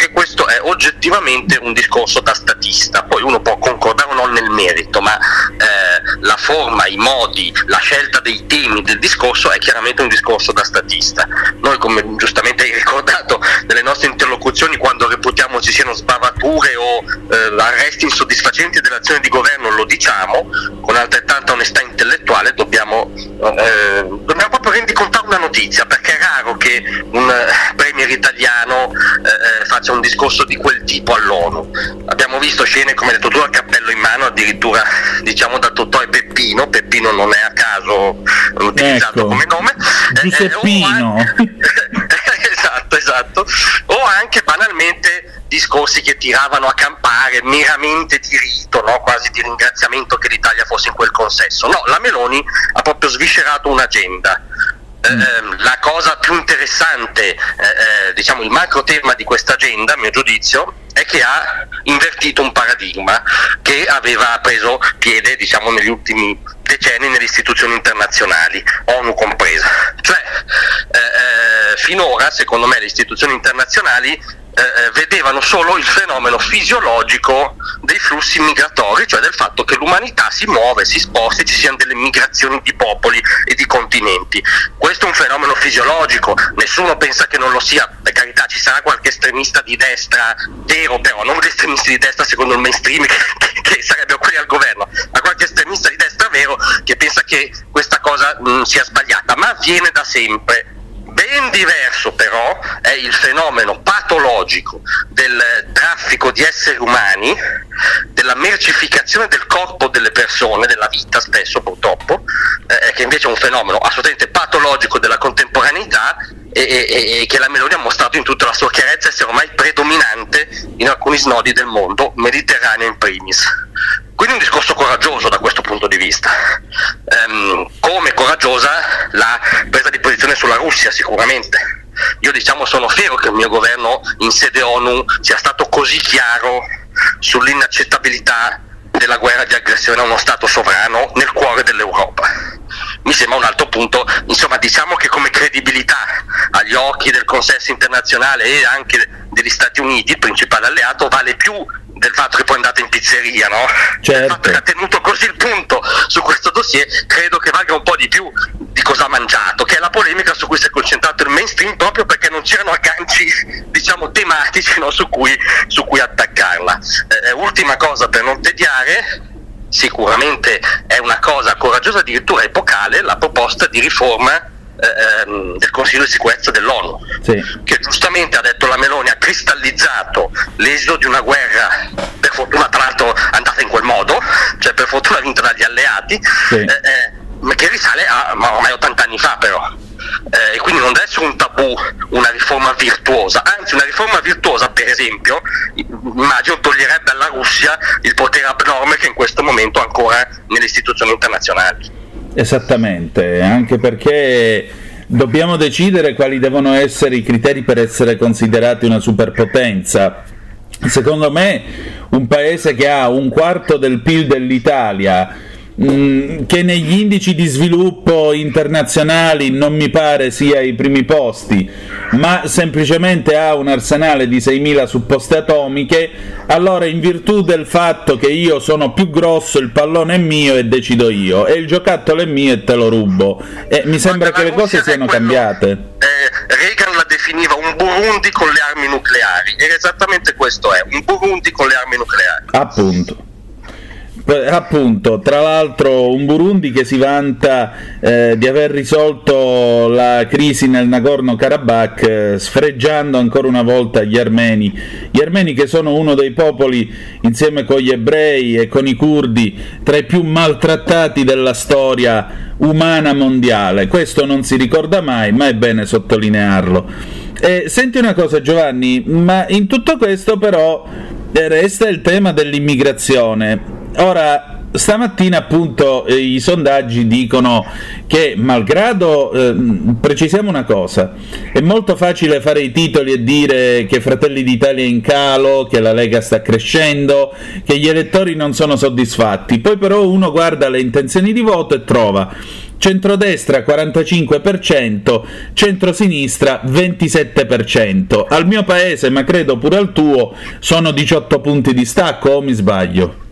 è oggettivamente un discorso da statista, poi uno può concordare o no nel merito, ma eh, la forma, i modi, la scelta dei temi del discorso è chiaramente un discorso da statista. Noi come giustamente hai ricordato nelle nostre interlocuzioni quando reputiamo ci siano sbavature o eh, arresti insoddisfacenti dell'azione di governo lo diciamo, con altrettanta onestà intellettuale dobbiamo, eh, dobbiamo proprio rendicontare una notizia, perché è raro che un eh, premier italiano eh, eh, faccia un discorso di quel tipo all'ONU. Abbiamo visto scene, come hai detto tu, a cappello in mano, addirittura diciamo da Totò e Peppino, Peppino non è a caso utilizzato Ecco. come nome. Eh, eh, Giuseppino. esatto, esatto. O anche banalmente discorsi che tiravano a campare meramente di rito, no? quasi di ringraziamento che l'Italia fosse in quel consesso. No, la Meloni ha proprio sviscerato un'agenda. Eh, ehm, la cosa più interessante, eh, eh, diciamo il macro tema di questa agenda, a mio giudizio, è che ha invertito un paradigma che aveva preso piede diciamo, negli ultimi decenni nelle istituzioni internazionali, ONU compresa. Cioè, eh, eh, finora, secondo me, le istituzioni internazionali eh, eh, vedevano solo il fenomeno fisiologico dei flussi migratori, cioè del fatto che l'umanità si muove, si sposta, e ci siano delle migrazioni di popoli e di continenti. Questo è un fenomeno fisiologico, nessuno pensa che non lo sia, per carità ci sarà qualche estremista di destra vero però, non gli estremisti di destra secondo il mainstream che, che sarebbero quelli al governo, ma qualche estremista di destra vero che pensa che questa cosa mh, sia sbagliata, ma avviene da sempre. Ben diverso però è il fenomeno patologico del traffico di esseri umani, della mercificazione del corpo delle persone, della vita spesso purtroppo, eh, che invece è un fenomeno assolutamente patologico della contemporaneità e, e- e che la Meloni ha mostrato in tutta la sua chiarezza essere ormai predominante in alcuni snodi del mondo, mediterraneo in primis. Quindi un discorso coraggioso da questo punto di vista. Ehm, come coraggiosa la presa di posizione sulla Russia sicuramente. Io diciamo sono fiero che il mio governo in sede ONU sia stato così chiaro sull'inaccettabilità della guerra di aggressione a uno Stato sovrano nel cuore dell'Europa. Mi sembra un altro punto, insomma diciamo che come credibilità agli occhi del consesso internazionale e anche degli Stati Uniti, il principale alleato, vale più del fatto che poi andate in pizzeria, no? Il fatto che ha tenuto così il punto su questo dossier credo che valga un po' di più di cosa ha mangiato, che è la polemica su cui si è concentrato il mainstream proprio perché non c'erano agganci, diciamo, tematici no, su, cui, su cui attaccarla. Eh, ultima cosa per non tediare, sicuramente è una cosa coraggiosa, addirittura epocale, la proposta di riforma ehm, del Consiglio di sicurezza dell'ONU, che giustamente ha detto la Meloni ha cristallizzato l'esito di una guerra, per fortuna tra l'altro andata in quel modo, cioè per fortuna vinta dagli alleati, eh, eh, ma che risale a ma ormai 80 anni fa però. Eh, e quindi non deve essere un tabù una riforma virtuosa, anzi una riforma virtuosa per esempio immagino toglierebbe alla Russia il potere abnorme che in questo momento ha ancora nelle istituzioni internazionali. Esattamente, anche perché dobbiamo decidere quali devono essere i criteri per essere considerati una superpotenza. Secondo me un paese che ha un quarto del PIL dell'Italia, mh, che negli indici di sviluppo internazionali non mi pare sia ai primi posti, ma semplicemente ha un arsenale di 6.000 supposte atomiche, allora in virtù del fatto che io sono più grosso, il pallone è mio e decido io, e il giocattolo è mio e te lo rubo. E mi sembra che le cose siano cambiate. Eh, Reagan la definiva un Burundi con le armi nucleari ed esattamente questo è, un Burundi con le armi nucleari. Appunto. Appunto, tra l'altro un Burundi che si vanta eh, di aver risolto la crisi nel Nagorno-Karabakh eh, sfregiando ancora una volta gli armeni. Gli armeni che sono uno dei popoli, insieme con gli ebrei e con i curdi, tra i più maltrattati della storia umana mondiale. Questo non si ricorda mai, ma è bene sottolinearlo. Eh, senti una cosa Giovanni, ma in tutto questo però eh, resta il tema dell'immigrazione. Ora, stamattina appunto eh, i sondaggi dicono che malgrado, eh, precisiamo una cosa, è molto facile fare i titoli e dire che Fratelli d'Italia è in calo, che la Lega sta crescendo, che gli elettori non sono soddisfatti, poi però uno guarda le intenzioni di voto e trova centrodestra 45%, centrosinistra 27%. Al mio paese, ma credo pure al tuo, sono 18 punti di stacco o mi sbaglio?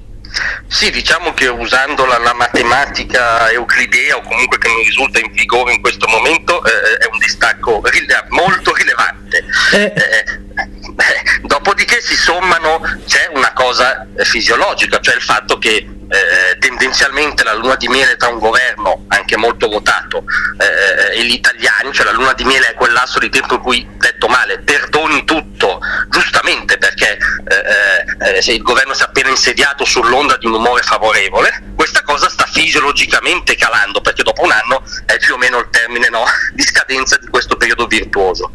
Sì, diciamo che usando la, la, matematica euclidea o comunque che mi risulta in vigore in questo momento eh, è un distacco rile- molto rilevante. Eh. Eh, dopodiché si sommano, c'è una cosa fisiologica, cioè il fatto che eh, tendenzialmente la luna di miele tra un governo anche molto votato eh, e gli italiani, cioè la luna di miele è quel lasso di tempo in cui, detto male, perdoni tutto, giustamente perché eh, eh se il governo si è appena insediato sull'onda di un umore favorevole, questa cosa sta fisiologicamente calando perché dopo un anno è più o meno il termine no, di scadenza di questo periodo virtuoso.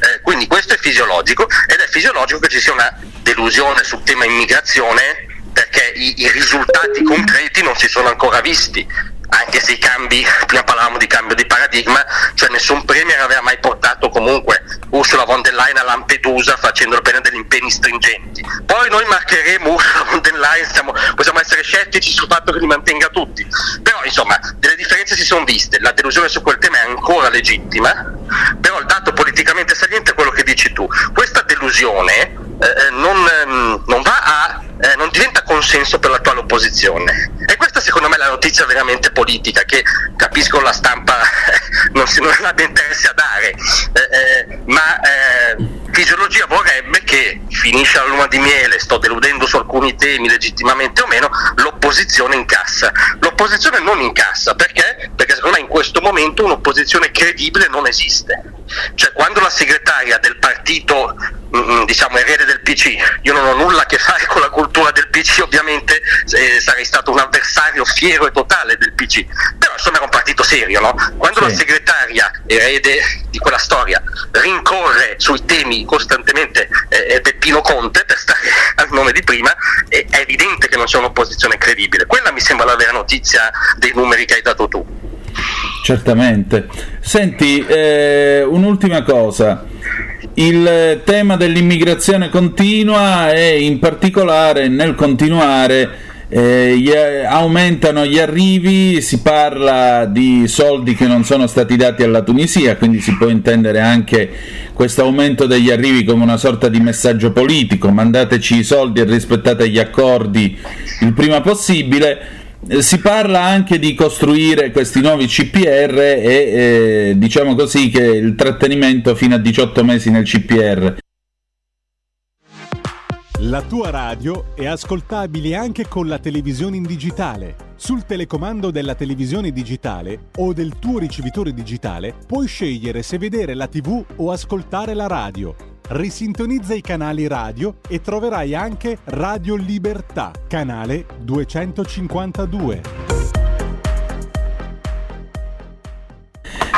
Eh, quindi questo è fisiologico ed è fisiologico che ci sia una delusione sul tema immigrazione perché i, i risultati concreti non si sono ancora visti anche se i cambi, prima parlavamo di cambio di paradigma, cioè nessun premier aveva mai portato comunque Ursula von der Leyen a Lampedusa facendo appena degli impegni stringenti. Poi noi marcheremo Ursula von der Leyen, siamo, possiamo essere scettici sul fatto che li mantenga tutti, però insomma delle differenze si sono viste, la delusione su quel tema è ancora legittima, però il dato politicamente saliente è quello che dici tu. Questa delusione eh, eh non, ehm, non, a, eh, non diventa consenso per l'attuale opposizione e questa secondo me è la notizia veramente politica che capisco la stampa non, si, non abbia interesse a dare, eh, eh, ma eh, fisiologia vorrebbe che finisce la luna di miele, sto deludendo su alcuni temi legittimamente o meno, l'opposizione incassa. L'opposizione non incassa perché? Perché secondo me in questo momento un'opposizione credibile non esiste. Cioè quando la segretaria del partito mm, diciamo erede del PC, io non ho nulla a che fare con la cultura del PC, ovviamente eh, sarei stato un avversario fiero e totale del PC, però insomma era un partito serio, no? Quando sì. la segretaria erede di quella storia rincorre sui temi costantemente eh, Peppino Conte, per stare al nome di prima, è, è evidente che non c'è un'opposizione credibile. Quella mi sembra la vera notizia dei numeri che hai dato tu. Certamente. Senti, eh, un'ultima cosa. Il tema dell'immigrazione continua e in particolare nel continuare eh, gli, aumentano gli arrivi, si parla di soldi che non sono stati dati alla Tunisia, quindi si può intendere anche questo aumento degli arrivi come una sorta di messaggio politico, mandateci i soldi e rispettate gli accordi il prima possibile. Eh, si parla anche di costruire questi nuovi CPR e eh, diciamo così che il trattenimento fino a 18 mesi nel CPR. La tua radio è ascoltabile anche con la televisione in digitale. Sul telecomando della televisione digitale o del tuo ricevitore digitale puoi scegliere se vedere la TV o ascoltare la radio. Risintonizza i canali radio e troverai anche Radio Libertà, canale 252.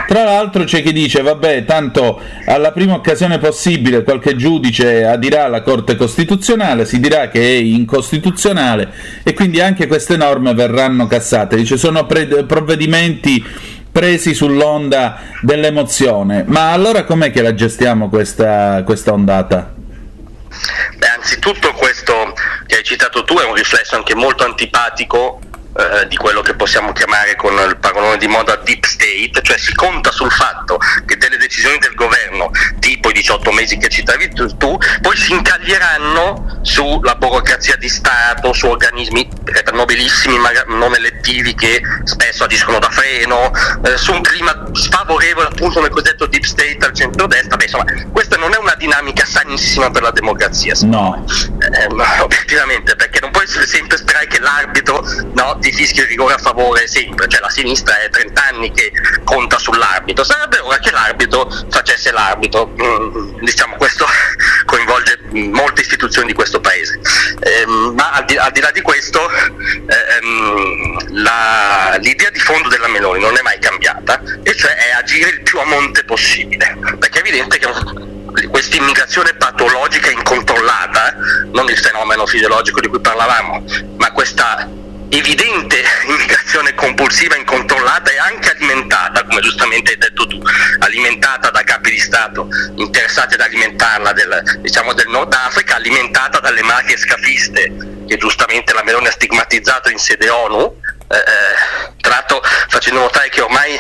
Tra l'altro c'è chi dice, vabbè, tanto alla prima occasione possibile qualche giudice adirà alla Corte Costituzionale, si dirà che è incostituzionale e quindi anche queste norme verranno cassate. Dice, sono pre- provvedimenti presi sull'onda dell'emozione. Ma allora com'è che la gestiamo questa, questa ondata? Beh, anzitutto questo che hai citato tu è un riflesso anche molto antipatico eh, di quello che possiamo chiamare con il parolone di moda deep state, cioè si conta sul fatto che delle decisioni del governo, tipo i 18 mesi che citavi tu, tu poi si incaglieranno sulla burocrazia di Stato, su organismi nobilissimi, ma non elettivi che spesso agiscono da freno, eh, su un clima sfavorevole appunto nel cosiddetto deep state al centro-destra, beh insomma questa non è una dinamica sanissima per la democrazia, no. Eh, obiettivamente, perché non puoi sempre sperare che l'arbitro no, ti fischia il rigore a favore sempre, cioè la sinistra è 30 anni che conta sull'arbitro, sarebbe ora che l'arbitro facesse l'arbitro, mm, diciamo questo coinvolge molte istituzioni di questo paese, eh, ma al di, al di, là di questo ehm, la, l'idea di fondo della Meloni non è mai cambiata e cioè è agire il più a monte possibile, perché è evidente che questa immigrazione patologica incontrollata, non il fenomeno fisiologico di cui parlavamo, ma questa evidente immigrazione compulsiva, incontrollata e anche alimentata, come giustamente hai detto tu, alimentata da capi di Stato interessati ad alimentarla del, diciamo, del Nord Africa, alimentata dalle mafie scafiste che giustamente la Meloni ha stigmatizzato in sede ONU, eh, eh, tra l'altro facendo notare che ormai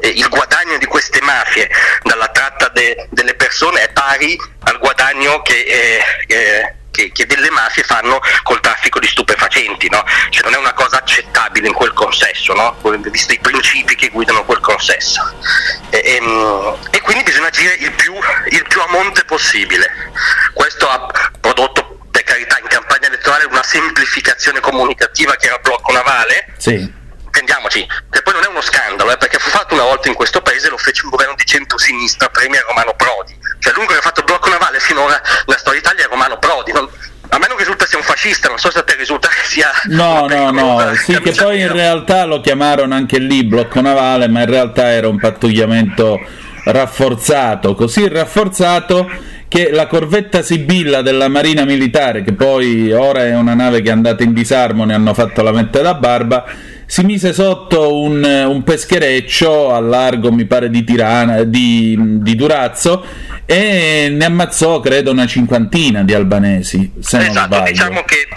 eh, il guadagno di queste mafie dalla tratta de- delle persone è pari al guadagno che, eh, eh, che, che delle mafie fanno col traffico di stupefacenti, no? cioè non è una cosa accettabile in quel consesso, no? visti i principi che guidano quel consesso. E, ehm, e quindi bisogna agire il più, il più a monte possibile. Questo ha prodotto per carità in campagna elettorale una semplificazione comunicativa che era blocco navale. Sì. Intendiamoci, che poi non è uno scandalo, eh, perché fu fatto una volta in questo paese, lo fece un governo di centro-sinistra, premier Romano Prodi. Cioè l'unico che ha fatto il blocco navale finora nella storia d'Italia è Romano Prodi. Non, a me non risulta sia un fascista, non so se a te risulta che sia... No, no, no, sì che poi in realtà lo chiamarono anche lì blocco navale, ma in realtà era un pattugliamento rafforzato, così rafforzato che la corvetta Sibilla della Marina Militare, che poi ora è una nave che è andata in disarmo, ne hanno fatto la mette da barba, si mise sotto un, un peschereccio a largo, mi pare, di, Tirana, di, di Durazzo e ne ammazzò, credo, una cinquantina di albanesi, se non esatto, sbaglio. diciamo che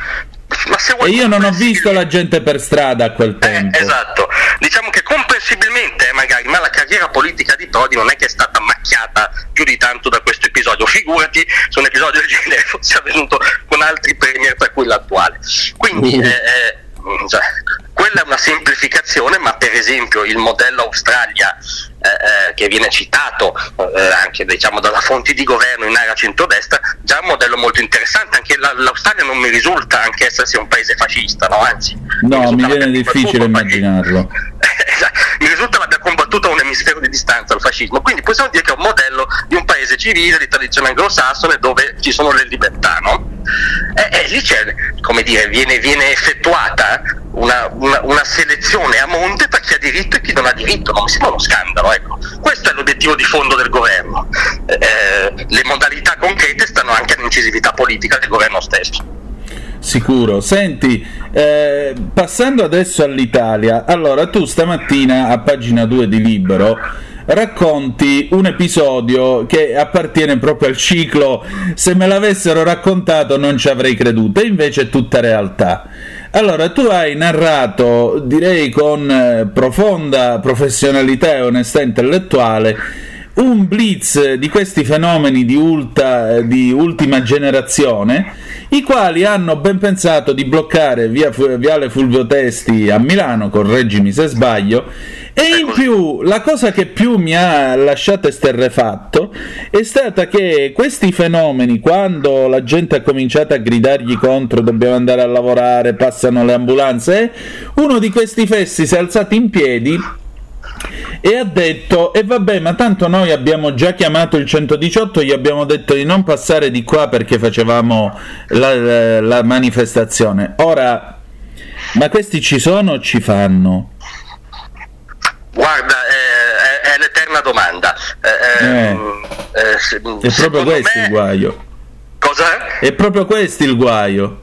e io non ho visto la gente per strada a quel tempo. Eh, esatto, diciamo che comprensibilmente magari, ma la carriera politica di Prodi non è che è stata macchiata più di tanto da questo episodio, figurati se un episodio del genere fosse avvenuto con altri premier tra cui l'attuale. Quindi eh, eh, cioè, quella è una semplificazione, ma per esempio il modello Australia eh, eh, che viene citato eh, anche diciamo, dalla fonti di governo in area centrodestra, già un modello molto interessante, anche la- l'Australia non mi risulta anche essersi un paese fascista, no? anzi No, mi viene difficile immaginarlo. Esatto. mi risulta l'abbia combattuto a un emisfero di distanza il fascismo, quindi possiamo dire che è un modello di un paese civile, di tradizione anglosassone, dove ci sono le libertà, no? E, e lì dire, viene, viene effettuata una, una- una selezione a monte per chi ha diritto e chi non ha diritto, non mi sembra uno scandalo, ecco. Questo è l'obiettivo di fondo del governo. Eh, le modalità concrete stanno anche all'incisività politica del governo stesso. Sicuro. Senti, eh, passando adesso all'Italia, allora tu stamattina a pagina 2 di Libero racconti un episodio che appartiene proprio al ciclo se me l'avessero raccontato non ci avrei creduto, e invece è tutta realtà. Allora, tu hai narrato, direi con eh, profonda professionalità e onestà intellettuale, un blitz di questi fenomeni di, ulta- di ultima generazione, i quali hanno ben pensato di bloccare via Viale Fulvio Testi a Milano, correggimi se sbaglio, e in più la cosa che più mi ha lasciato esterrefatto è stata che questi fenomeni, quando la gente ha cominciato a gridargli contro, dobbiamo andare a lavorare, passano le ambulanze, eh, uno di questi fessi si è alzato in piedi e ha detto e vabbè ma tanto noi abbiamo già chiamato il 118 gli abbiamo detto di non passare di qua perché facevamo la, la- manifestazione ora ma questi ci sono o ci fanno? Guarda, eh, è, è l'eterna domanda. Eh, Eh. ehm, eh, se- è proprio questo me- il guaio Cosa? è proprio questo il guaio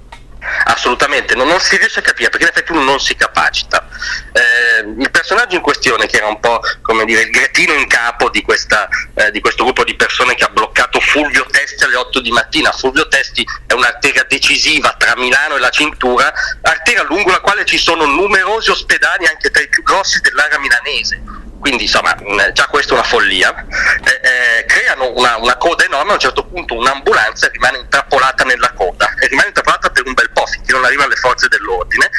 Assolutamente, non, non si riesce a capire perché in effetti uno non si capacita. Eh, il personaggio in questione, che era un po' come dire il gretino in capo di, questa, eh, di questo gruppo di persone che ha bloccato Fulvio Testi alle 8 di mattina. Fulvio Testi è un'arteria decisiva tra Milano e la cintura, arteria lungo la quale ci sono numerosi ospedali anche tra i più grossi dell'area milanese. Quindi insomma già questa è una follia. Eh, eh, creano una, una coda enorme, a un certo punto un'ambulanza rimane intrappolata nella coda e rimane intrappolata per un bel po' finché non arrivano le forze dell'ordine.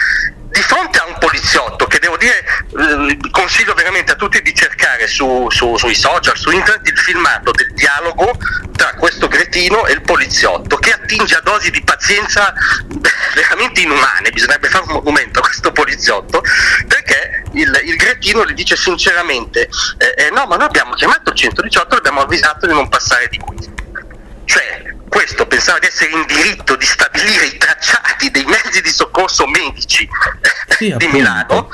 Di fronte a un poliziotto che devo dire, eh, consiglio veramente a tutti di cercare su- su- sui social, su internet il filmato del dialogo tra questo cretino e il poliziotto che attinge a dosi di pazienza veramente inumane, bisognerebbe fare un monumento a questo poliziotto perché il, il cretino gli dice sinceramente eh, eh, no ma noi abbiamo chiamato il 118 e abbiamo avvisato di non passare di qui. Cioè questo pensava di essere in diritto di stabilire i tracciati dei mezzi di soccorso medici eh, di Milano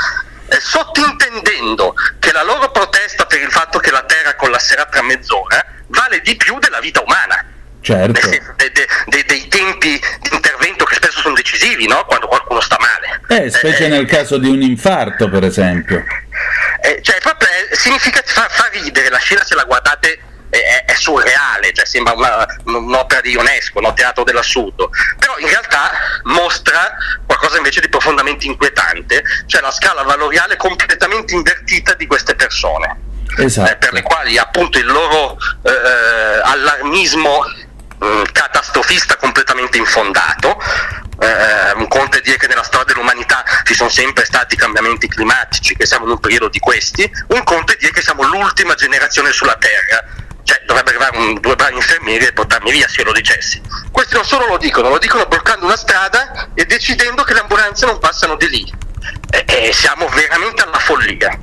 eh, sottintendendo che la loro protesta per il fatto che la terra collasserà tra mezz'ora vale di più della vita umana certo nel senso de- de- de- dei tempi di intervento che spesso sono decisivi, no? Quando qualcuno sta male. Eh, specie nel caso di un infarto, per esempio. Eh, cioè, proprio, eh, significa fa, fa ridere, la scena se la guardate è, è surreale, cioè sembra una, un'opera di Ionesco, no? teatro dell'assurdo, però in realtà mostra qualcosa invece di profondamente inquietante, cioè la scala valoriale completamente invertita di queste persone. Esatto. Eh, per le quali appunto il loro eh, allarmismo catastrofista completamente infondato. Eh, un conto è dire che nella storia dell'umanità ci sono sempre stati cambiamenti climatici, che siamo in un periodo di questi, un conto è dire che siamo l'ultima generazione sulla Terra, cioè dovrebbe arrivare un, due bravi infermieri e portarmi via se lo dicessi. Questi non solo lo dicono, lo dicono bloccando una strada e decidendo che le ambulanze non passano di lì. E, e siamo veramente alla follia.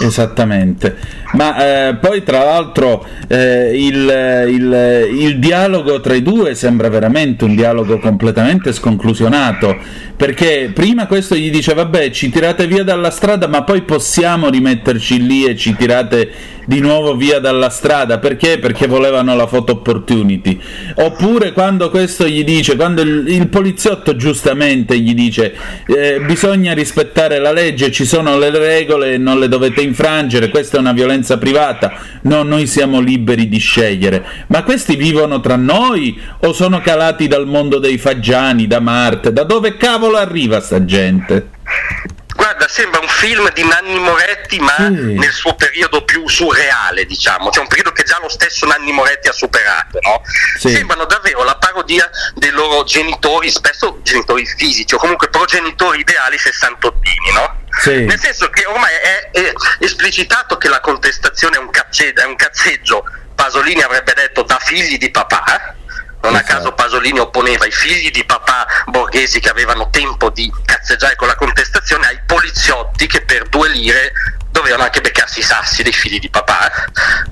Esattamente. Ma eh, poi tra l'altro eh, il, il, il, dialogo tra i due sembra veramente un dialogo completamente sconclusionato, perché prima questo gli dice vabbè ci tirate via dalla strada ma poi possiamo rimetterci lì e ci tirate di nuovo via dalla strada, perché? Perché volevano la photo opportunity. Oppure quando questo gli dice, quando il, il poliziotto giustamente gli dice eh, bisogna rispettare la legge, ci sono le regole non le dovete infrangere, questa è una violenza privata, no, noi siamo liberi di scegliere. Ma questi vivono tra noi o sono calati dal mondo dei fagiani, da Marte? Da dove cavolo arriva sta gente? Guarda, sembra un film di Nanni Moretti, ma Sì. nel suo periodo più surreale, diciamo. Cioè un periodo che già lo stesso Nanni Moretti ha superato, no? Sì. Sembrano davvero la parodia dei loro genitori, spesso genitori fisici, o comunque progenitori ideali sessantottini, no? Sì. Nel senso che ormai è, è esplicitato che la contestazione è un, cazze- è un cazzeggio, Pasolini avrebbe detto da figli di papà, non a caso Pasolini opponeva i figli di papà borghesi che avevano tempo di cazzeggiare con la contestazione ai poliziotti che per due lire dovevano anche beccarsi i sassi dei figli di papà.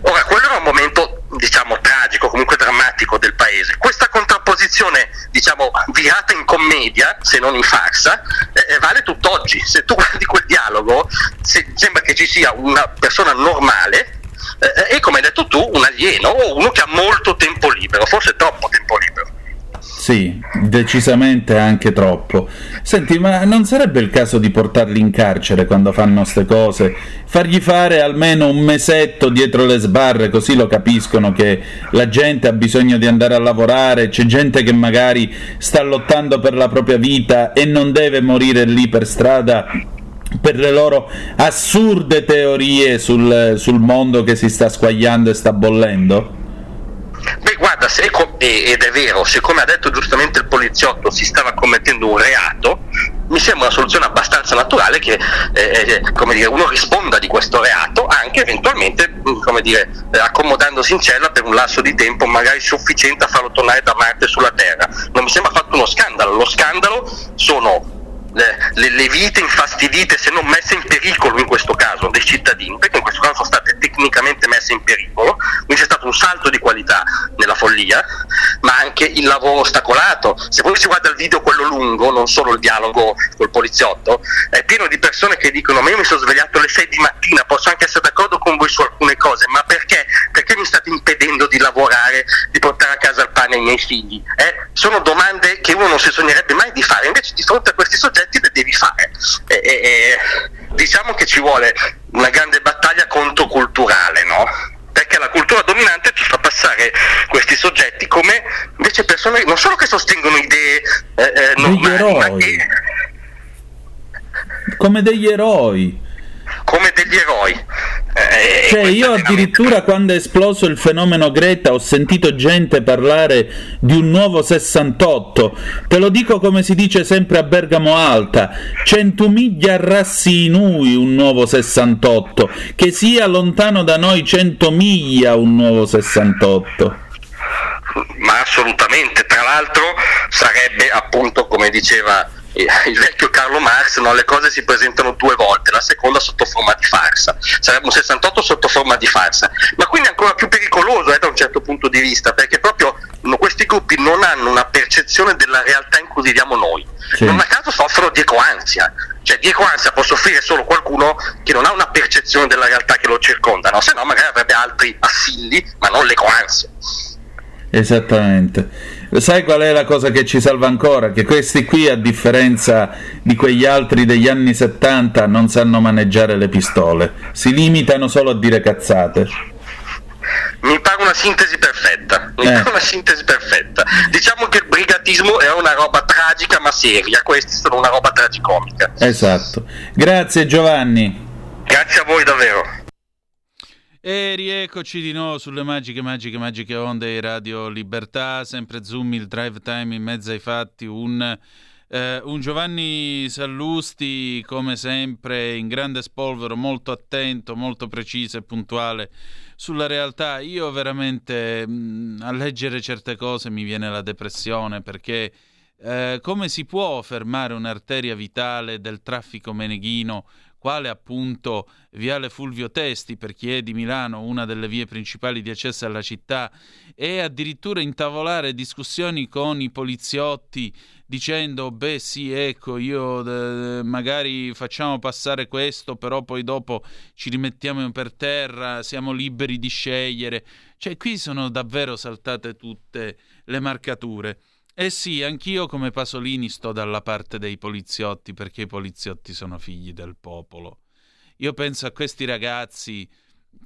Ora, quello era un momento, diciamo, tragico, comunque drammatico del paese. Questa contrapposizione, diciamo, virata in commedia, se non in farsa, eh, vale tutt'oggi. Se tu guardi quel dialogo, se- sembra che ci sia una persona normale eh, e, come hai detto tu, un alieno o uno che ha molto tempo libero, forse troppo tempo libero. Sì, decisamente anche troppo. Senti, ma non sarebbe il caso di portarli in carcere quando fanno ste cose? Fargli fare almeno un mesetto dietro le sbarre, così lo capiscono che la gente ha bisogno di andare a lavorare, c'è gente che magari sta lottando per la propria vita e non deve morire lì per strada per le loro assurde teorie sul, sul mondo che si sta squagliando e sta bollendo? Beh, guarda, se, ed è vero, siccome ha detto giustamente il poliziotto si stava commettendo un reato, mi sembra una soluzione abbastanza naturale che eh, eh, dire, uno risponda di questo reato, anche eventualmente come dire, eh, accomodandosi in cella per un lasso di tempo magari sufficiente a farlo tornare da Marte sulla Terra. Non mi sembra fatto uno scandalo, lo scandalo sono le, le- vite infastidite, se non messe in pericolo in questo caso, dei cittadini, perché in questo caso sono state tecnicamente messe in pericolo, quindi c'è stato un salto di qualità nella follia, ma anche il lavoro ostacolato. Se poi si guarda il video quello lungo, non solo il dialogo col poliziotto, è pieno di persone che dicono ma io mi sono svegliato alle 6 di mattina, posso anche essere d'accordo con voi su alcune cose, ma perché? Perché mi state impedendo di lavorare, di portare a casa il pane ai miei figli? Eh? Sono domande che uno non si sognerebbe mai di fare, invece di fronte a questi soggetti le devi fare. E- e- e diciamo che ci vuole una grande battaglia controculturale, no? Perché la cultura dominante ci fa passare questi soggetti come invece persone non solo che sostengono idee eh, eh, normali, ma che Come degli eroi. Come degli eroi. Eh, Cioè, io addirittura quando è esploso il fenomeno Greta ho sentito gente parlare di un nuovo 68. Te lo dico come si dice sempre a Bergamo Alta: centomiglia rassi inui un nuovo 68. Che sia lontano da noi cento miglia un nuovo 68. ma assolutamente, tra l'altro sarebbe appunto come diceva il vecchio Carlo Marx, no? le cose si presentano due volte, la seconda sotto forma di farsa, sarebbe un 68 sotto forma di farsa, ma quindi ancora più pericoloso eh, da un certo punto di vista, perché proprio questi gruppi non hanno una percezione della realtà in cui viviamo noi, Sì. non a caso soffrono di ecoansia, cioè di ecoansia può soffrire solo qualcuno che non ha una percezione della realtà che lo circonda, no? se no magari avrebbe altri assilli, ma non l'ecoansia. Esattamente. Sai qual è la cosa che ci salva ancora? Che questi qui, a differenza di quegli altri degli anni 70, non sanno maneggiare le pistole, si limitano solo a dire cazzate. Mi pare una sintesi perfetta. Mi Eh. pare una sintesi perfetta. Diciamo che il brigatismo è una roba tragica ma seria, questi sono una roba tragicomica. Esatto. Grazie Giovanni. Grazie a voi davvero. E rieccoci di nuovo sulle magiche, magiche, magiche onde di Radio Libertà, sempre Zoom, il drive time in mezzo ai fatti, un, eh, un Giovanni Sallusti come sempre in grande spolvero, molto attento, molto preciso e puntuale sulla realtà. Io veramente mh, a leggere certe cose mi viene la depressione perché eh, come si può fermare un'arteria vitale del traffico meneghino quale appunto Viale Fulvio Testi, per chi è di Milano, una delle vie principali di accesso alla città, e addirittura intavolare discussioni con i poliziotti dicendo beh sì ecco io eh, magari facciamo passare questo però poi dopo ci rimettiamo per terra siamo liberi di scegliere. Cioè qui sono davvero saltate tutte le marcature eh sì, anch'io come Pasolini sto dalla parte dei poliziotti perché i poliziotti sono figli del popolo. Io penso a questi ragazzi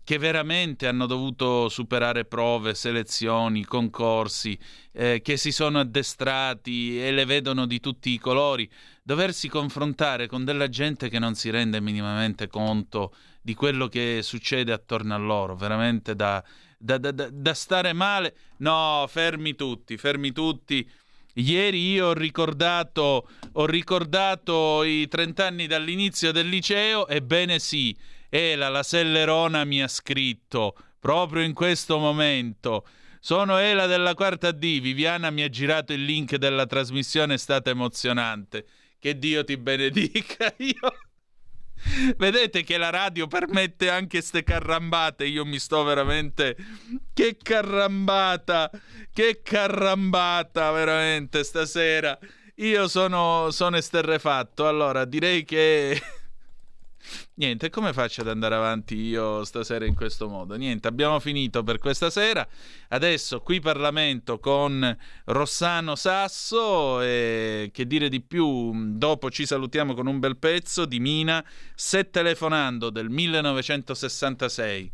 che veramente hanno dovuto superare prove, selezioni, concorsi, eh, che si sono addestrati e le vedono di tutti i colori, doversi confrontare con della gente che non si rende minimamente conto di quello che succede attorno a loro, veramente da, da, da, da stare male. No, fermi tutti, fermi tutti. Ieri io ho ricordato, ho ricordato i 30 anni dall'inizio del liceo, ebbene sì, Ela, la Sellerona mi ha scritto proprio in questo momento. Sono Ela della quarta D, Viviana mi ha girato il link della trasmissione, è stata emozionante. Che Dio ti benedica, io... Vedete che la radio permette anche ste carrambate, io mi sto veramente... Che carrambata, che carrambata veramente stasera. Io sono, sono esterrefatto, allora direi che... Niente, come faccio ad andare avanti io stasera in questo modo? Niente, abbiamo finito per questa sera. Adesso qui Parlamento con Rossano Sasso e che dire di più, dopo ci salutiamo con un bel pezzo di Mina, Se telefonando del 1966.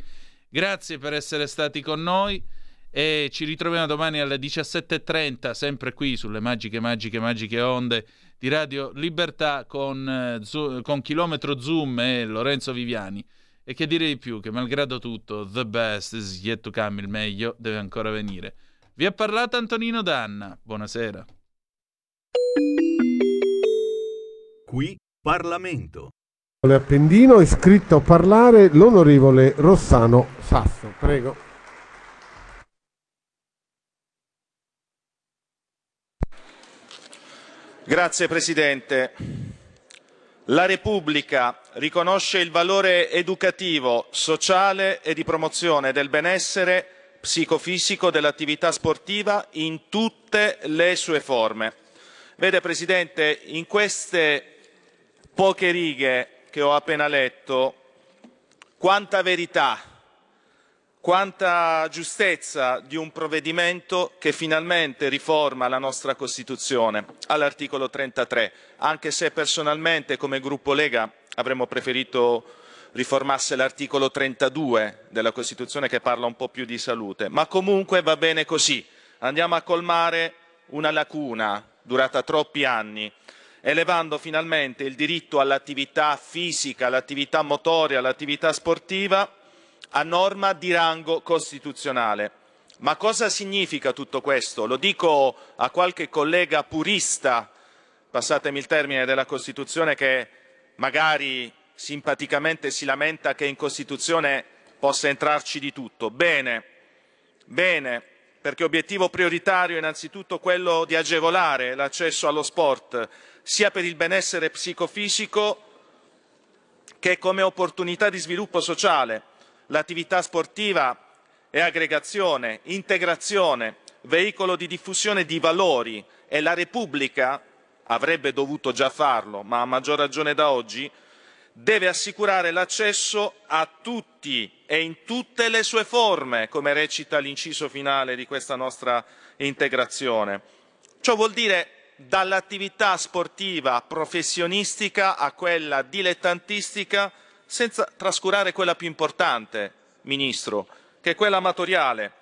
Grazie per essere stati con noi e ci ritroviamo domani alle 17.30 sempre qui sulle magiche, magiche, magiche onde di Radio Libertà con, eh, con Chilometro Zoom e Lorenzo Viviani. E che dire di più, che malgrado tutto, the best is yet to come, il meglio deve ancora venire. Vi ha parlato Antonino Danna, buonasera. Qui Parlamento. Appendino iscritto a parlare l'onorevole Rossano Sasso. Prego. Grazie Presidente. La Repubblica riconosce il valore educativo, sociale e di promozione del benessere psicofisico dell'attività sportiva in tutte le sue forme. Vede Presidente, in queste poche righe che ho appena letto, quanta verità, quanta giustezza di un provvedimento che finalmente riforma la nostra Costituzione all'articolo 33, anche se personalmente come gruppo Lega avremmo preferito riformasse l'articolo 32 della Costituzione che parla un po' più di salute, ma comunque va bene così. Andiamo a colmare una lacuna durata troppi anni, elevando finalmente il diritto all'attività fisica, all'attività motoria, all'attività sportiva a norma di rango costituzionale. Ma cosa significa tutto questo? Lo dico a qualche collega purista, passatemi il termine, della Costituzione che magari simpaticamente si lamenta che in Costituzione possa entrarci di tutto. Bene, bene, perché obiettivo prioritario è innanzitutto quello di agevolare l'accesso allo sport, sia per il benessere psicofisico che come opportunità di sviluppo sociale. L'attività sportiva è aggregazione, integrazione, veicolo di diffusione di valori e la Repubblica avrebbe dovuto già farlo, ma a maggior ragione da oggi, deve assicurare l'accesso a tutti e in tutte le sue forme, come recita l'inciso finale di questa nostra integrazione. Ciò vuol dire dall'attività sportiva professionistica a quella dilettantistica, senza trascurare quella più importante, Ministro, che è quella amatoriale.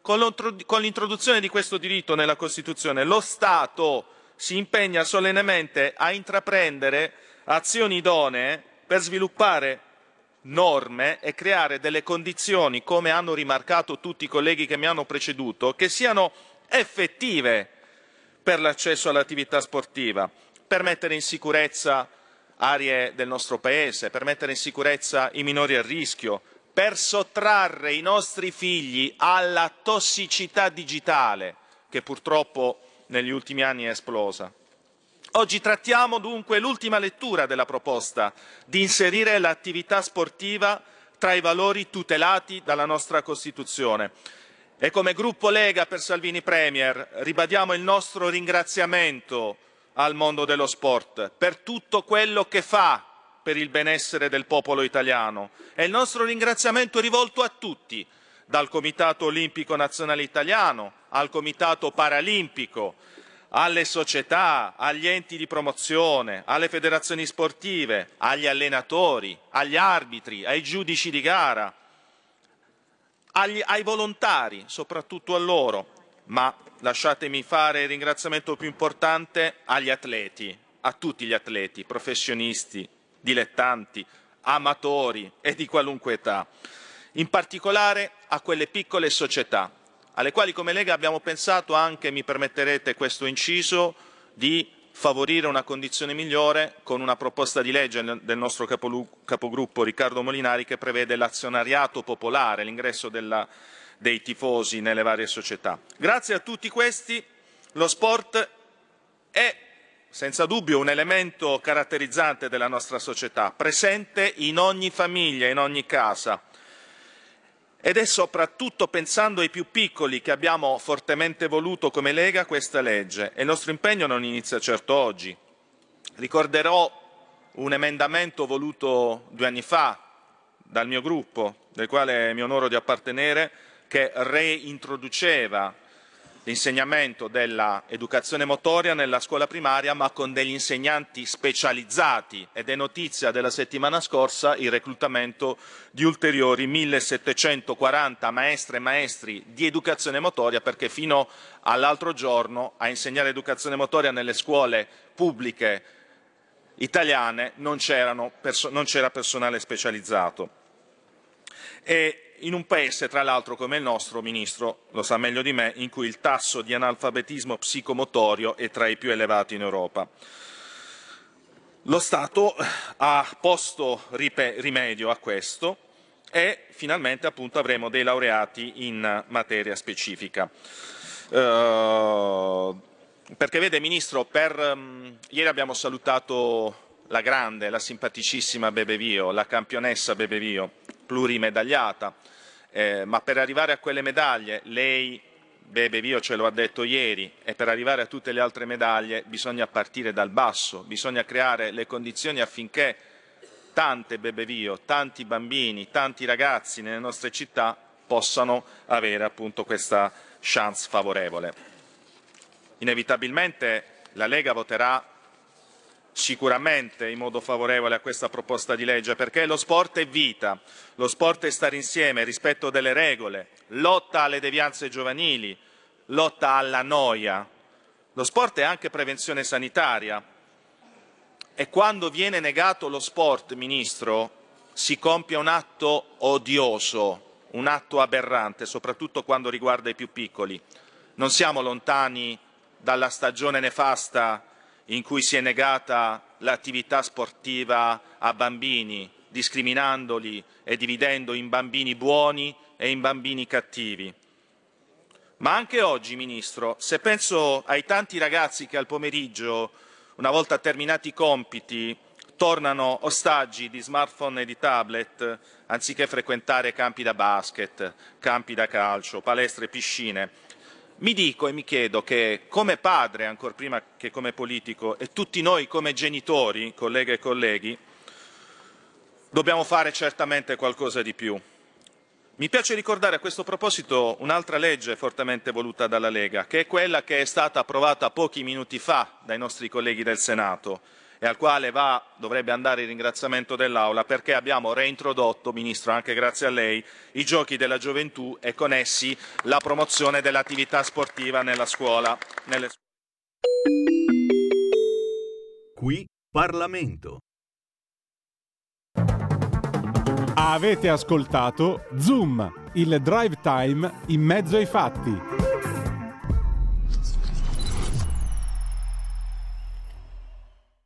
Con l'introduzione di questo diritto nella Costituzione, lo Stato si impegna solennemente a intraprendere azioni idonee per sviluppare norme e creare delle condizioni, come hanno rimarcato tutti i colleghi che mi hanno preceduto, che siano effettive per l'accesso all'attività sportiva, per mettere in sicurezza aree del nostro Paese, per mettere in sicurezza i minori a rischio, per sottrarre i nostri figli alla tossicità digitale che purtroppo negli ultimi anni è esplosa. Oggi trattiamo dunque l'ultima lettura della proposta di inserire l'attività sportiva tra i valori tutelati dalla nostra Costituzione. E come gruppo Lega per Salvini Premier ribadiamo il nostro ringraziamento al mondo dello sport per tutto quello che fa per il benessere del popolo italiano. E il nostro ringraziamento è rivolto a tutti, dal Comitato Olimpico Nazionale Italiano al Comitato Paralimpico, alle società, agli enti di promozione, alle federazioni sportive, agli allenatori, agli arbitri, ai giudici di gara, agli, ai volontari, soprattutto a loro, ma lasciatemi fare il ringraziamento più importante agli atleti, a tutti gli atleti, professionisti, dilettanti, amatori e di qualunque età, in particolare a quelle piccole società alle quali come Lega abbiamo pensato anche, mi permetterete questo inciso, di favorire una condizione migliore con una proposta di legge del nostro capogruppo Riccardo Molinari che prevede l'azionariato popolare, l'ingresso della, dei tifosi nelle varie società. Grazie a tutti questi lo sport è senza dubbio un elemento caratterizzante della nostra società, presente in ogni famiglia, in ogni casa ed è soprattutto pensando ai più piccoli che abbiamo fortemente voluto come Lega questa legge e il nostro impegno non inizia certo oggi. Ricorderò un emendamento voluto due anni fa dal mio gruppo, del quale mi onoro di appartenere, che reintroduceva l'insegnamento dell'educazione motoria nella scuola primaria ma con degli insegnanti specializzati ed è notizia della settimana scorsa il reclutamento di ulteriori 1740 maestre e maestri di educazione motoria perché fino all'altro giorno a insegnare educazione motoria nelle scuole pubbliche italiane non, c'era personale specializzato. E in un paese, tra l'altro, come il nostro, Ministro, lo sa meglio di me, in cui il tasso di analfabetismo psicomotorio è tra i più elevati in Europa. Lo Stato ha posto rimedio a questo e finalmente appunto, avremo dei laureati in materia specifica. Uh, perché vede Ministro, per, um, ieri abbiamo salutato la grande, la simpaticissima Bebevio, la campionessa Bebevio, plurimedagliata, eh, ma per arrivare a quelle medaglie lei, Bebe Vio ce lo ha detto ieri, e per arrivare a tutte le altre medaglie bisogna partire dal basso, bisogna creare le condizioni affinché tante Bebe Vio, tanti bambini, tanti ragazzi nelle nostre città possano avere appunto questa chance favorevole. Inevitabilmente la Lega voterà sicuramente in modo favorevole a questa proposta di legge perché lo sport è vita, lo sport è stare insieme, rispetto delle regole, lotta alle devianze giovanili, lotta alla noia. Lo sport è anche prevenzione sanitaria e quando viene negato lo sport, Ministro, si compie un atto odioso, un atto aberrante, soprattutto quando riguarda i più piccoli. Non siamo lontani dalla stagione nefasta in cui si è negata l'attività sportiva a bambini, discriminandoli e dividendo in bambini buoni e in bambini cattivi. Ma anche oggi, Ministro, se penso ai tanti ragazzi che al pomeriggio, una volta terminati i compiti, tornano ostaggi di smartphone e di tablet anziché frequentare campi da basket, campi da calcio, palestre e piscine, mi dico e mi chiedo che come padre, ancor prima che come politico, e tutti noi come genitori, colleghe e colleghi, dobbiamo fare certamente qualcosa di più. Mi piace ricordare a questo proposito un'altra legge fortemente voluta dalla Lega, che è quella che è stata approvata pochi minuti fa dai nostri colleghi del Senato e al quale va, dovrebbe andare il ringraziamento dell'Aula perché abbiamo reintrodotto, Ministro, anche grazie a lei, i giochi della gioventù e con essi la promozione dell'attività sportiva nella scuola. Nelle... Qui Parlamento. Avete ascoltato Zoom, il drive time in mezzo ai fatti.